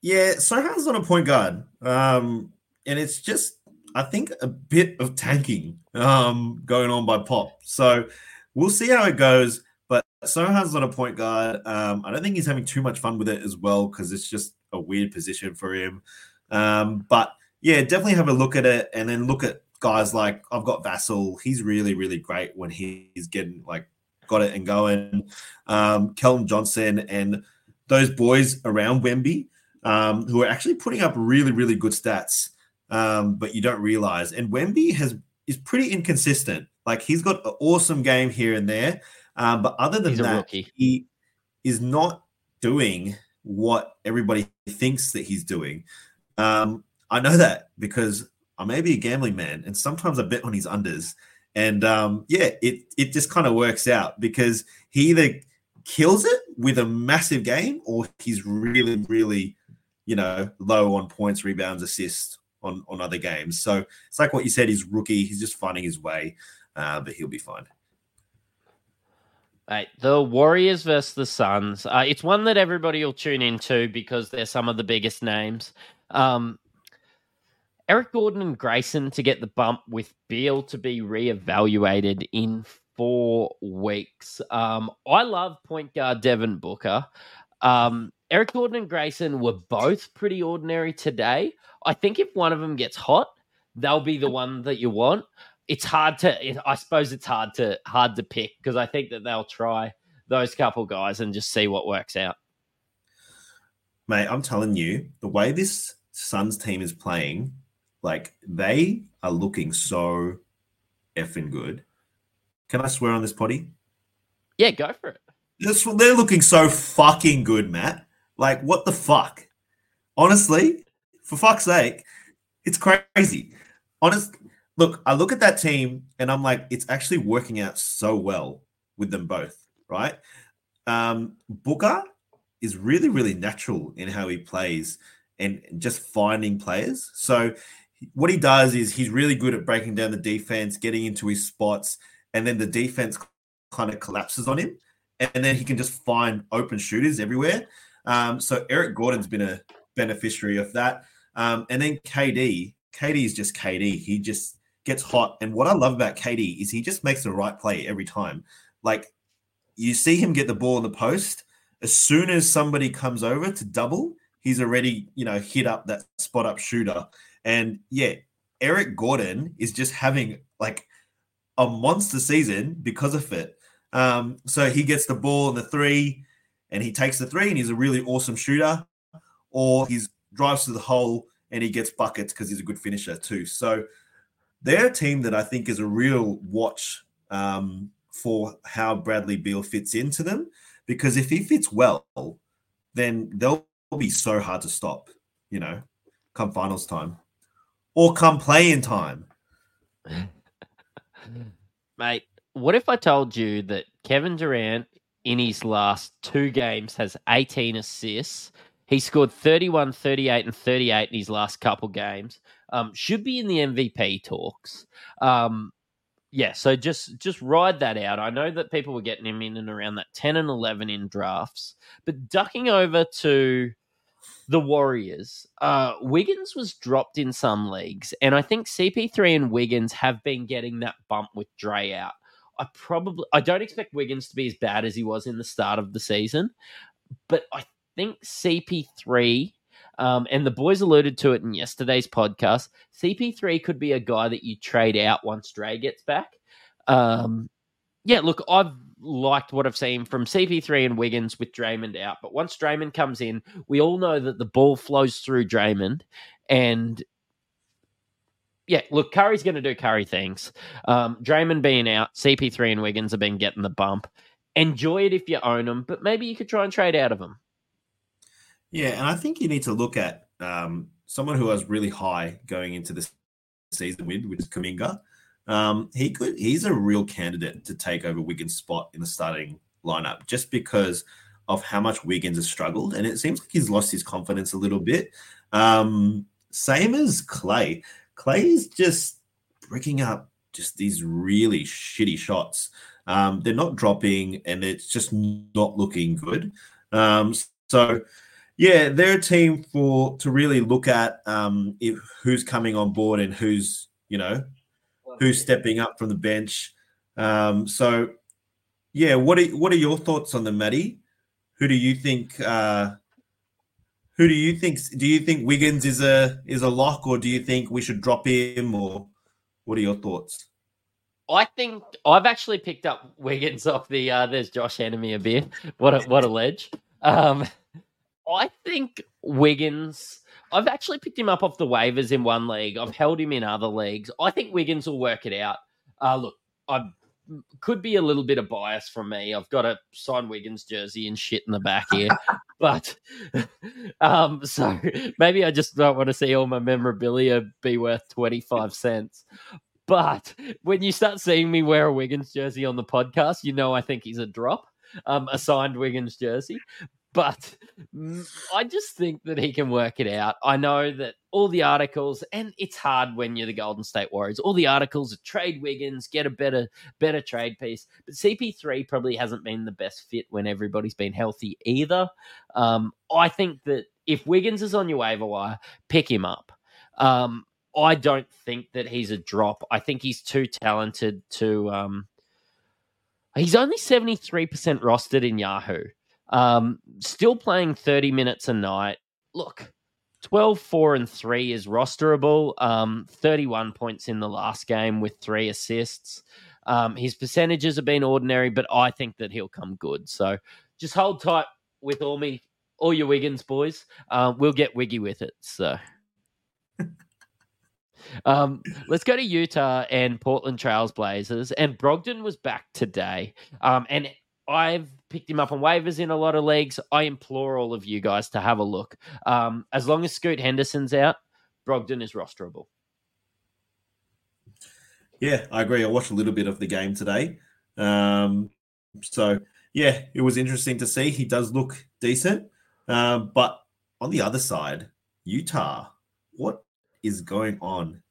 Yeah, Sochan's not a point guard. Um, and it's just, I think, a bit of tanking um, going on by Pop. So we'll see how it goes. But Sochan's not a point guard. Um, I don't think he's having too much fun with it as well because it's just a weird position for him. Um, but yeah, definitely have a look at it and then look at guys like I've got Vassell. He's really, really great when he's getting like got it and going. Um, Keldon Johnson and those boys around Wemby um, who are actually putting up really, really good stats, um, but you don't realize. And Wemby has is pretty inconsistent. Like he's got an awesome game here and there, um, but other than that, rookie. he is not doing what everybody thinks that he's doing. Um, I know that because I may be a gambling man, and sometimes I bet on his unders, and um, yeah, it it just kind of works out because he either kills it with a massive game, or he's really really, you know, low on points, rebounds, assists on on other games. So it's like what you said. He's rookie. He's just finding his way, uh, but he'll be fine. Right, the Warriors versus the Suns. Uh, it's one that everybody will tune into because they're some of the biggest names. Um, Eric Gordon and Grayson to get the bump with Beal to be reevaluated in four weeks. Um, I love point guard Devin Booker. Um, Eric Gordon and Grayson were both pretty ordinary today. I think if one of them gets hot, they'll be the one that you want it's hard to i suppose it's hard to hard to pick because i think that they'll try those couple guys and just see what works out Mate, I'm telling you, the way this Suns team is playing, like they are looking so effing good. Can I swear on this potty? yeah go for it This, they're looking so fucking good, Matt. Like, what the fuck? Honestly, for fuck's sake, it's crazy. Honest, look, I look at that team and I'm like, it's actually working out so well with them both, right? Um, Booker is really, really natural in how he plays and just finding players. So, what he does is he's really good at breaking down the defense, getting into his spots, and then the defense kind of collapses on him, and then he can just find open shooters everywhere. Um, so Eric Gordon's been a beneficiary of that. Um, and then KD, KD is just KD. He just gets hot. And what I love about KD is he just makes the right play every time. Like you see him get the ball in the post. As soon as somebody comes over to double, he's already, you know, hit up that spot up shooter. And yeah, Eric Gordon is just having like a monster season because of it. Um, so he gets the ball in the three and he takes the three and he's a really awesome shooter, or he drives to the hole and he gets buckets because he's a good finisher too. So they're a team that I think is a real watch um, for how Bradley Beal fits into them. Because if he fits well, then they'll be so hard to stop, you know, come finals time or come play in time. [laughs] mate what if i told you that kevin durant in his last two games has 18 assists. He scored 31 38 and 38 in his last couple games. Um, should be in the mvp talks. Um, yeah so just just ride that out. I know that people were getting him in and around that 10 and 11 in drafts but ducking over to the Warriors, uh, Wiggins was dropped in some leagues, and I think CP3 and Wiggins have been getting that bump with Dre out. I probably I don't expect Wiggins to be as bad as he was in the start of the season, but I think CP3 um, and the boys alluded to it in yesterday's podcast. CP3 could be a guy that you trade out once Dre gets back. Um, yeah, look, I've liked what I've seen from CP3 and Wiggins with Draymond out. But once Draymond comes in, we all know that the ball flows through Draymond. And yeah, look, Curry's going to do Curry things. Um, Draymond being out, CP3 and Wiggins have been getting the bump. Enjoy it if you own them, but maybe you could try and trade out of them. Yeah, and I think you need to look at um, someone who was really high going into this season with, which is Kuminga. Um, he could he's a real candidate to take over Wiggins' spot in the starting lineup just because of how much Wiggins has struggled, and it seems like he's lost his confidence a little bit. Um, same as Clay. Clay is just breaking up just these really shitty shots. Um, they're not dropping, and it's just not looking good. Um, so, yeah, they're a team for to really look at um, if, who's coming on board and who's you know who's stepping up from the bench. Um, so, yeah, what are what are your thoughts on the Matty? Who do you think? Uh, who do you think? Do you think Wiggins is a is a lock, or do you think we should drop him, or what are your thoughts? I think I've actually picked up Wiggins off the. Uh, there's Josh Enemy a bit. What a what a ledge. Um, I think Wiggins. I've actually picked him up off the waivers in one league. I've held him in other leagues. I think Wiggins will work it out. Uh, look, I could be a little bit of bias from me. I've got a sign Wiggins jersey and shit in the back here, but [laughs] um, so maybe I just don't want to see all my memorabilia be worth twenty five cents. But when you start seeing me wear a Wiggins jersey on the podcast, you know I think he's a drop. Um, a signed Wiggins jersey [laughs] but I just think that he can work it out. I know that all the articles, and it's hard when you're the Golden State Warriors. All the articles are trade Wiggins, get a better better trade piece. But CP3 probably hasn't been the best fit when everybody's been healthy either. Um, I think that if Wiggins is on your waiver wire, pick him up. Um, I don't think that he's a drop. I think he's too talented to. Um, he's only 73% rostered in Yahoo. Um, still playing 30 minutes a night. Look, 12, 4, and 3 is rosterable. Um, 31 points in the last game with three assists. Um, his percentages have been ordinary, but I think that he'll come good. So just hold tight with all me, all your Wiggins boys. Uh, we'll get wiggy with it. So. [laughs] Um, let's go to Utah and Portland Trails Blazers. And Brogdon was back today. Um, and I've picked him up on waivers in a lot of leagues. I implore all of you guys to have a look. Um, as long as Scoot Henderson's out, Brogdon is rosterable. Yeah, I agree. I watched a little bit of the game today. Um, so, yeah, it was interesting to see. He does look decent. Um, but on the other side, Utah, what is going on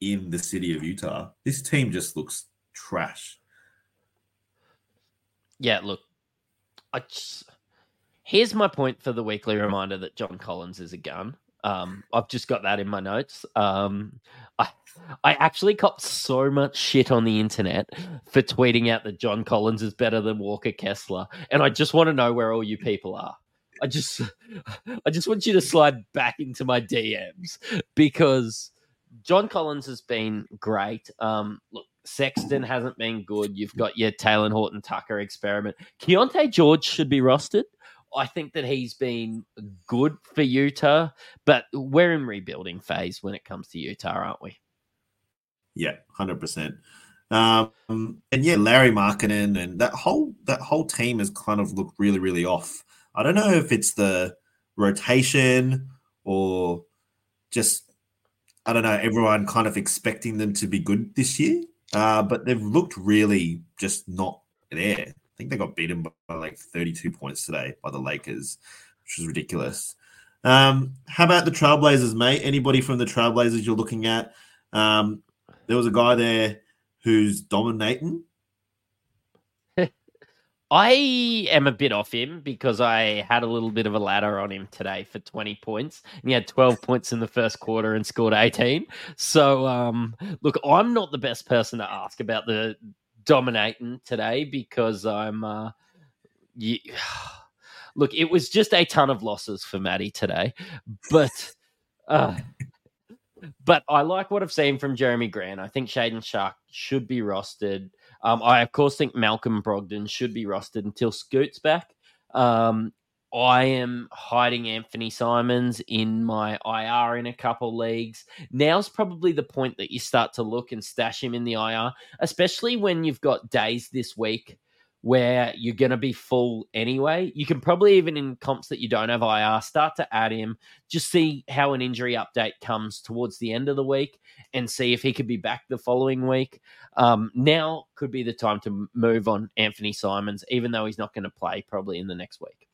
in the city of Utah? This team just looks trash yeah, look, I just, here's my point for the weekly reminder that John Collins is a gun. Um, I've just got that in my notes. Um, I I actually copped so much shit on the internet for tweeting out that John Collins is better than Walker Kessler, and I just want to know where all you people are. I just I just want you to slide back into my DMs because John Collins has been great. Um, look, Sexton hasn't been good. You've got your Talen Horton Tucker experiment. Keyonte George should be rostered. I think that he's been good for Utah, but we're in rebuilding phase when it comes to Utah, aren't we? Yeah, hundred percent. Um, and yeah, Larry Markkanen and that whole that whole team has kind of looked really, really off. I don't know if it's the rotation or just I don't know, everyone kind of expecting them to be good this year. Uh, but they've looked really just not there. I think they got beaten by like 32 points today by the Lakers, which is ridiculous. Um, how about the Trailblazers, mate? Anybody from the Trailblazers you're looking at? Um, there was a guy there who's dominating I am a bit off him because I had a little bit of a ladder on him today for 20 points. And he had 12 points in the first quarter and scored 18. So, um, look, I'm not the best person to ask about the dominating today because I'm. Uh, yeah, [sighs] look, it was just a ton of losses for Maddie today. But. Uh, but I like what I've seen from Jerami Grant. I think Shaedon Sharpe should be rostered. Um, I of course think Malcolm Brogdon should be rostered until Scoot's back. Um, I am hiding Anthony Simons in my IR in a couple leagues. Now's probably the point that you start to look and stash him in the IR, especially when you've got days this week where you're going to be full anyway. You can probably even in comps that you don't have IR start to add him, just see how an injury update comes towards the end of the week and see if he could be back the following week. Um, now could be the time to move on Anthony Simons, even though he's not going to play probably in the next week.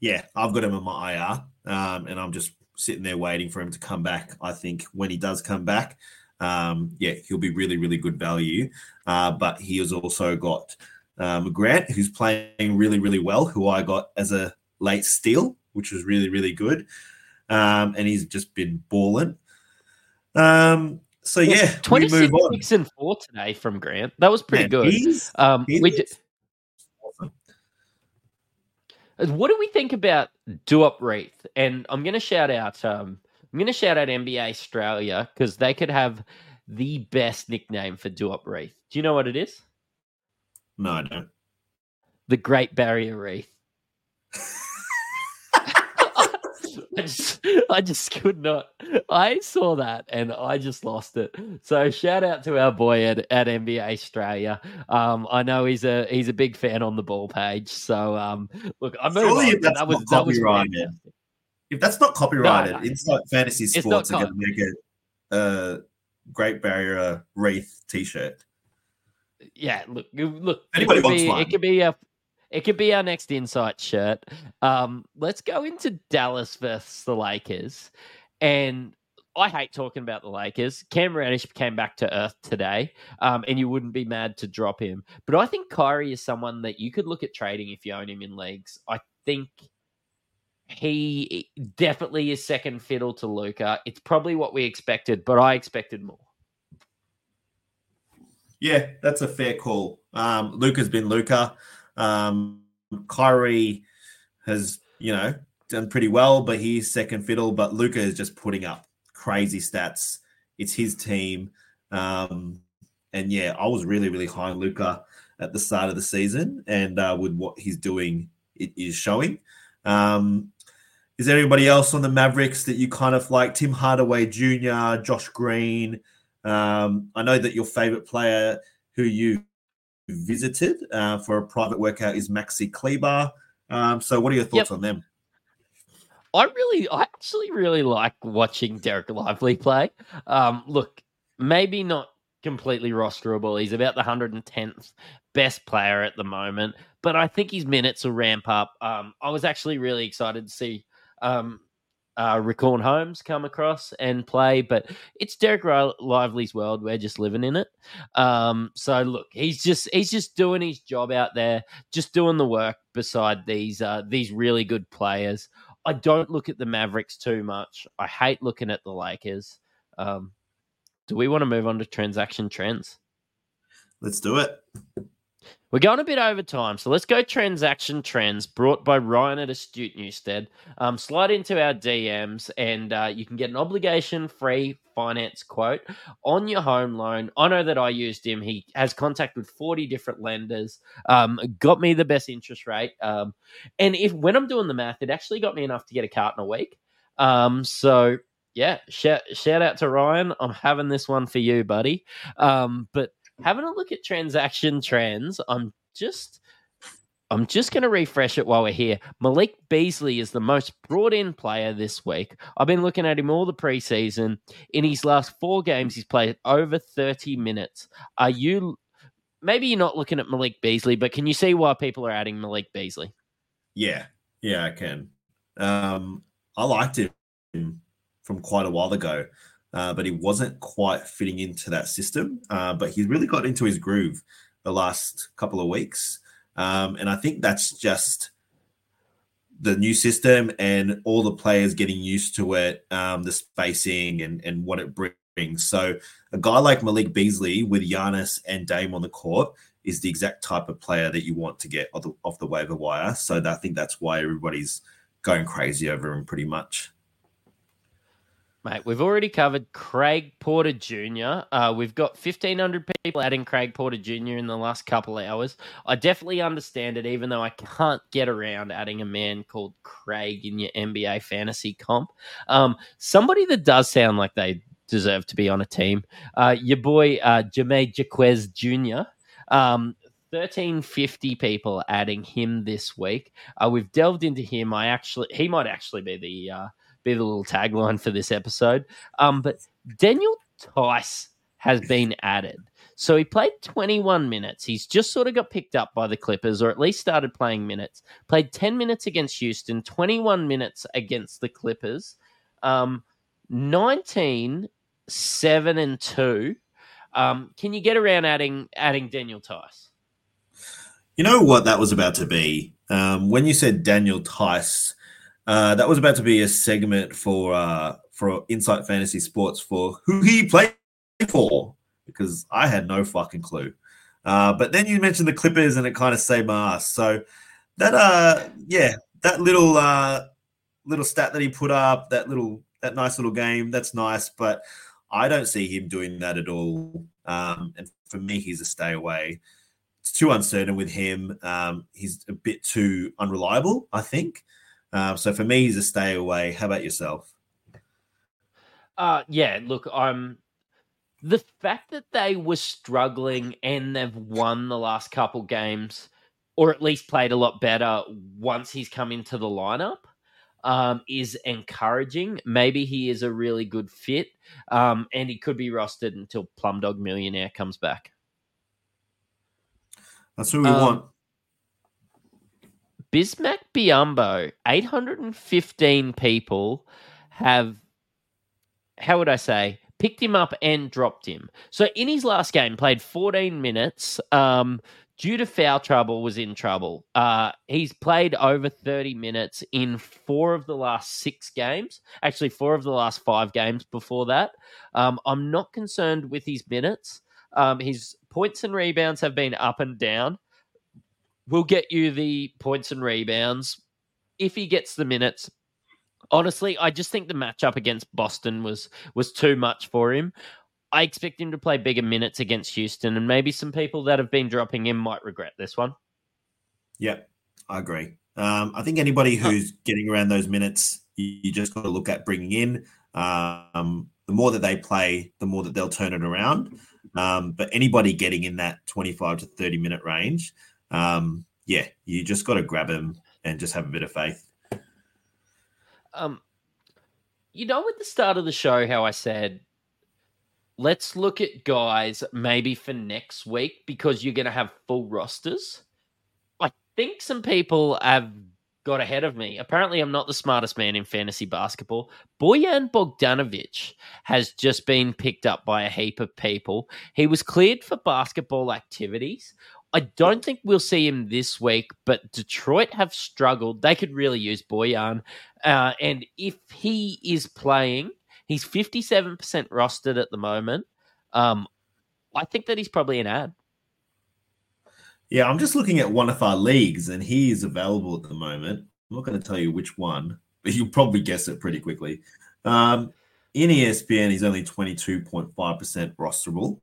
Yeah, I've got him on my IR, um, and I'm just sitting there waiting for him to come back. I think when he does come back, um, yeah, he'll be really, really good value. Uh, but he has also got um, Grant, who's playing really, really well, who I got as a late steal, which was really, really good. Um, and he's just been balling. Um, so yeah, 26 and four today from Grant. That was pretty Man, good. Um, we just, awesome. What do we think about Duop Reath? And I'm going to shout out um, I'm going to shout out NBA Australia because they could have the best nickname for Duop Reath. Do you know what it is? No, I don't. The Great Barrier Reef. [laughs] [laughs] I just, I just could not. I saw that and I just lost it. So shout out to our boy at, at NBA Australia. Um, I know he's a he's a big fan on the ball page. So um, look, I move Surely on, that was that was fantastic. If that's not copyrighted, no. Inside Fantasy It's Sports are going to make a, a Great Barrier Wreath T-shirt. Yeah, look, look. Anybody it could wants be, one. It could be a. It could be our next insight shirt. Um, let's go into Dallas versus the Lakers, and I hate talking about the Lakers. Cam Reddish came back to earth today, um, and you wouldn't be mad to drop him. But I think Kyrie is someone that you could look at trading if you own him in leagues. I think he definitely is second fiddle to Luka. It's probably what we expected, but I expected more. Yeah, that's a fair call. Um, Luka's been Luka. Um, Kyrie has, you know, done pretty well, but he's second fiddle. But Luka is just putting up crazy stats. It's his team. Um, and yeah, I was really, really high on Luka at the start of the season, and uh, with what he's doing, it is showing. Um, is there anybody else on the Mavericks that you kind of like? Tim Hardaway Jr., Josh Green. Um, I know that your favorite player who you visited uh, for a private workout is Maxi Kleber. Um, so, what are your thoughts Yep. on them? I really, I actually really like watching Dereck Lively play. Um, look, maybe not completely rosterable. He's about the 110th best player at the moment, but I think his minutes will ramp up. Um, I was actually really excited to see um, uh, Holmes come across and play, but it's Dereck Lively's world. We're just living in it. Um, so look, he's just he's just doing his job out there, just doing the work beside these uh, these really good players. I don't look at the Mavericks too much. I hate looking at the Lakers. Um, do we want to move on to transaction trends? Let's do it. We're going a bit over time, so let's go transaction trends brought by Ryan at Astute Newstead. Um, slide into our DMs and uh, you can get an obligation free finance quote on your home loan. I know that I used him. He has contact with 40 different lenders, um, got me the best interest rate. Um, and if when I'm doing the math, it actually got me enough to get a cart in a week. Um, so yeah, shout, shout out to Ryan. I'm having this one for you, buddy. Um, but having a look at transaction trends, I'm just I'm just going to refresh it while we're here. Malik Beasley is the most brought in player this week. I've been looking at him all the preseason. In his last four games, he's played over 30 minutes. Are you maybe you're not looking at Malik Beasley, but can you see why people are adding Malik Beasley? Yeah, yeah, I can. Um, I liked him from quite a while ago, uh, but he wasn't quite fitting into that system. Uh, but he's really got into his groove the last couple of weeks. Um, and I think that's just the new system and all the players getting used to it, um, the spacing and, and what it brings. So a guy like Malik Beasley with Giannis and Dame on the court is the exact type of player that you want to get off the, off the waiver wire. So I think that's why everybody's going crazy over him pretty much. Mate, we've already covered Craig Porter Jr. Uh, we've got 1,500 people adding Craig Porter Jr. in the last couple of hours. I definitely understand it, even though I can't get around adding a man called Craig in your NBA fantasy comp. Um, somebody that does sound like they deserve to be on a team. Uh, your boy, uh, Jameer Jaquez Jr. Um, 1350 people adding him this week. Uh, we've delved into him. I actually, he might actually be the uh, be the little tagline for this episode. Um, but Daniel Theis has been added. So he played 21 minutes. He's just sort of got picked up by the Clippers, or at least started playing minutes. Played 10 minutes against Houston, 21 minutes against the Clippers. Um, 19, 7 and 2. Um, can you get around adding adding Daniel Theis? You know what that was about to be? Um, when you said Daniel Theis, uh, that was about to be a segment for uh, for Insight Fantasy Sports for who he played for because I had no fucking clue. Uh, but then you mentioned the Clippers and it kind of saved my ass. So that uh yeah, that little uh little stat that he put up, that little that nice little game, that's nice, but I don't see him doing that at all. Um, and for me, he's a stay away. It's too uncertain with him. Um, he's a bit too unreliable, I think. Uh, so for me, he's a stay away. How about yourself? Uh yeah, look, I'm the fact that they were struggling and they've won the last couple games, or at least played a lot better once he's come into the lineup, um, is encouraging. Maybe he is a really good fit, um, and he could be rostered until Plumdog Millionaire comes back. That's who we um, want. Bismack Biyombo, 815 people have, how would I say, picked him up and dropped him. So in his last game, played 14 minutes. Um, due to foul trouble, was in trouble. Uh, he's played over 30 minutes in four of the last six games. Actually, four of the last five games before that. Um, I'm not concerned with his minutes. Um, his points and rebounds have been up and down. We'll get you the points and rebounds if he gets the minutes. Honestly, I just think the matchup against Boston was was too much for him. I expect him to play bigger minutes against Houston, and maybe some people that have been dropping him might regret this one. Yeah, I agree. Um, I think anybody who's getting around those minutes, you, you just got to look at bringing in. Um, the more that they play, the more that they'll turn it around. Um, but anybody getting in that 25 to 30 minute range, um, yeah, you just got to grab them and just have a bit of faith. Um, you know, at the start of the show, how I said let's look at guys maybe for next week because you're going to have full rosters. I think some people have got ahead of me. Apparently, I'm not the smartest man in fantasy basketball. Bojan Bogdanovic has just been picked up by a heap of people. He was cleared for basketball activities. I don't think we'll see him this week, but Detroit have struggled. They could really use Bojan. Uh, and if he is playing, He's 57% rostered at the moment. Um, I think that he's probably an ad. Yeah, I'm just looking at one of our leagues, and he is available at the moment. I'm not going to tell you which one, but you'll probably guess it pretty quickly. Um, in ESPN, he's only 22.5% rosterable.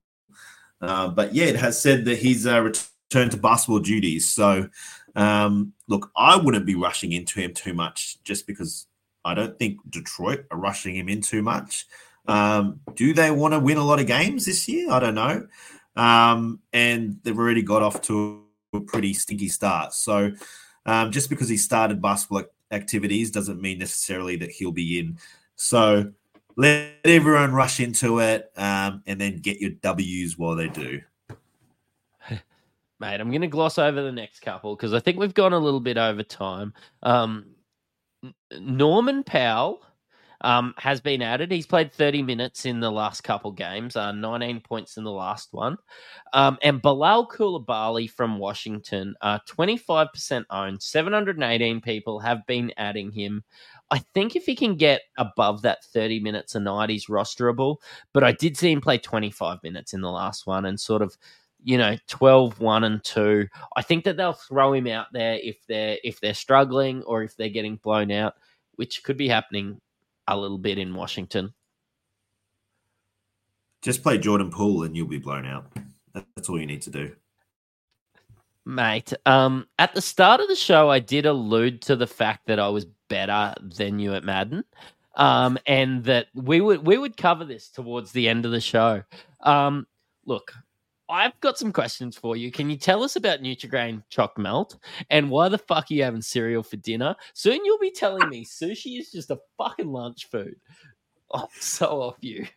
Uh, but yeah, it has said that he's uh, returned to basketball duties. So, um, look, I wouldn't be rushing into him too much just because I don't think Detroit are rushing him in too much. Um, do they want to win a lot of games this year? I don't know. Um, and they've already got off to a pretty stinky start. So um, just because he started basketball activities doesn't mean necessarily that he'll be in. So let everyone rush into it um, and then get your W's while they do. Mate, I'm going to gloss over the next couple because I think we've gone a little bit over time. Um, Norman Powell um, has been added. He's played 30 minutes in the last couple games, uh, 19 points in the last one. Um, and Bilal Coulibaly from Washington, uh, 25% owned. 718 people have been adding him. I think if he can get above that 30 minutes a night, he's rosterable. But I did see him play 25 minutes in the last one and sort of you know 12 1 and 2 i think that they'll throw him out there if they're if they're struggling or if they're getting blown out which could be happening a little bit in washington. Just play jordan poole and you'll be blown out. That's all you need to do. Mate um at the start of the show i did allude to the fact that i was better than you at madden um and that we would we would cover this towards the end of the show. Um look I've got some questions for you. Can you tell us about Nutrigrain Choc Melt and why the fuck are you having cereal for dinner? Soon you'll be telling me sushi is just a fucking lunch food. I'm so off you.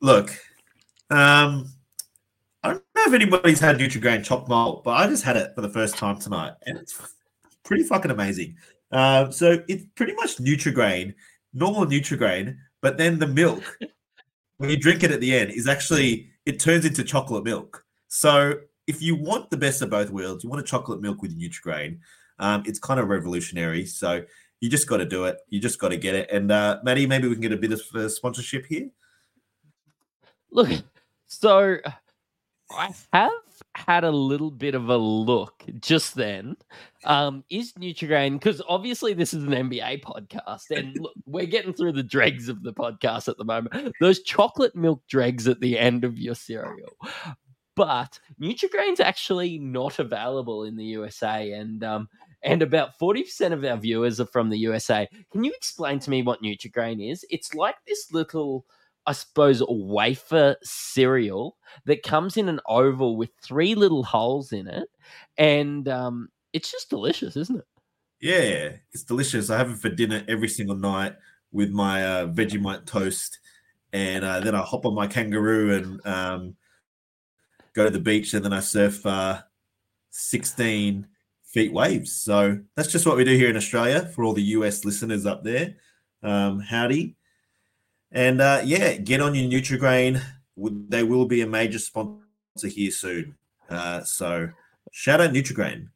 Look, um, I don't know if anybody's had Nutrigrain Choc Melt, but I just had it for the first time tonight, and it's pretty fucking amazing. Uh, so it's pretty much Nutrigrain, normal Nutrigrain, but then the milk when you drink it at the end is actually it turns into chocolate milk. So if you want the best of both worlds, you want a chocolate milk with Nutrigrain. Um, it's kind of revolutionary. So you just got to do it. You just got to get it. And uh, Maddie, maybe we can get a bit of uh, sponsorship here. Look, so I have had a little bit of a look just then. Um, is Nutrigrain because obviously this is an NBA podcast, and look, we're getting through the dregs of the podcast at the moment. Those chocolate milk dregs at the end of your cereal. But Nutrigrain's actually not available in the USA, and um, and about 40% of our viewers are from the USA. Can you explain to me what Nutrigrain is? It's like this little, I suppose, wafer cereal that comes in an oval with three little holes in it. And um, it's just delicious, isn't it? Yeah, it's delicious. I have it for dinner every single night with my uh, Vegemite toast. And uh, then I hop on my kangaroo and um, go to the beach. And then I surf uh, 16 feet waves. So that's just what we do here in Australia for all the US listeners up there. Um, howdy. And uh, yeah, get on your Nutrigrain. They will be a major sponsor here soon. Uh, so shout out Nutrigrain.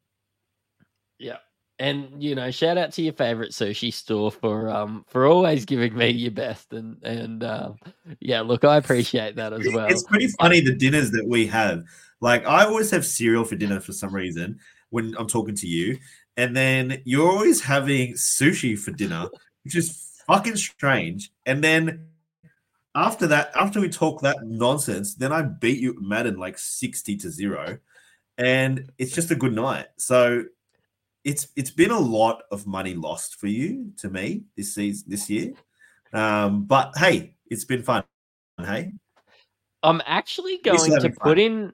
Yeah. And you know, shout out to your favorite sushi store for um for always giving me your best and and um, yeah, look, I appreciate that as well. It's pretty funny the dinners that we have. Like I always have cereal for dinner for some reason, when I'm talking to you, and then you're always having sushi for dinner, which is fucking strange. And then after that, after we talk that nonsense, then I beat you Madden like 60 to zero. And it's just a good night. So it's it's been a lot of money lost for you to me this season this year. Um, but hey, it's been fun. Hey. I'm actually going to put in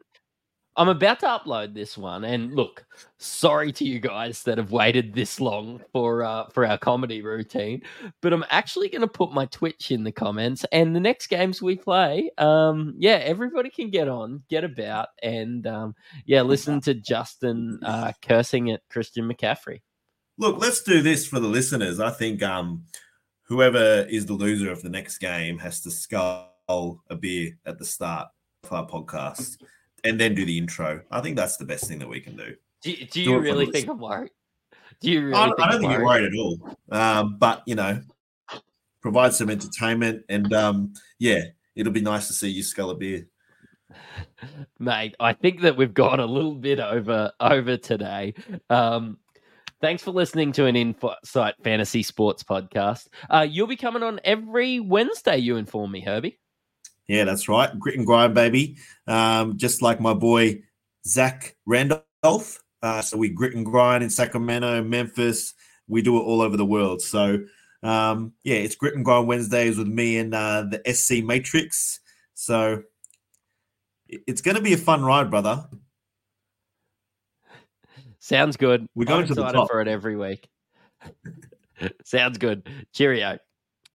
I'm about to upload this one, and look, sorry to you guys that have waited this long for uh, for our comedy routine, but I'm actually going to put my Twitch in the comments, and the next games we play, um, yeah, everybody can get on, get about, and um, yeah, listen to Justin uh, cursing at Christian McCaffrey. Look, let's do this for the listeners. I think um, whoever is the loser of the next game has to skull a beer at the start of our podcast and then do the intro. I think that's the best thing that we can do. Do, do, do you really think I'm worried? Do you really? I, think I don't think you're worried at all. Um, but you know, provide some entertainment, and um, yeah, it'll be nice to see you scull a beer. [laughs] Mate, I think that we've gone a little bit over over today. Um, thanks for listening to an Insight Fantasy Sports podcast. Uh, you'll be coming on every Wednesday. You inform me, Herby. Yeah, that's right. Grit and grind, baby. Um, just like my boy Zach Randolph. Uh, so we grit and grind in Sacramento, Memphis. We do it all over the world. So um, yeah, it's grit and grind Wednesdays with me and uh, the SC Matrix. So it's going to be a fun ride, brother. Sounds good. We're going I'm to the top for it every week. [laughs] Sounds good. Cheerio.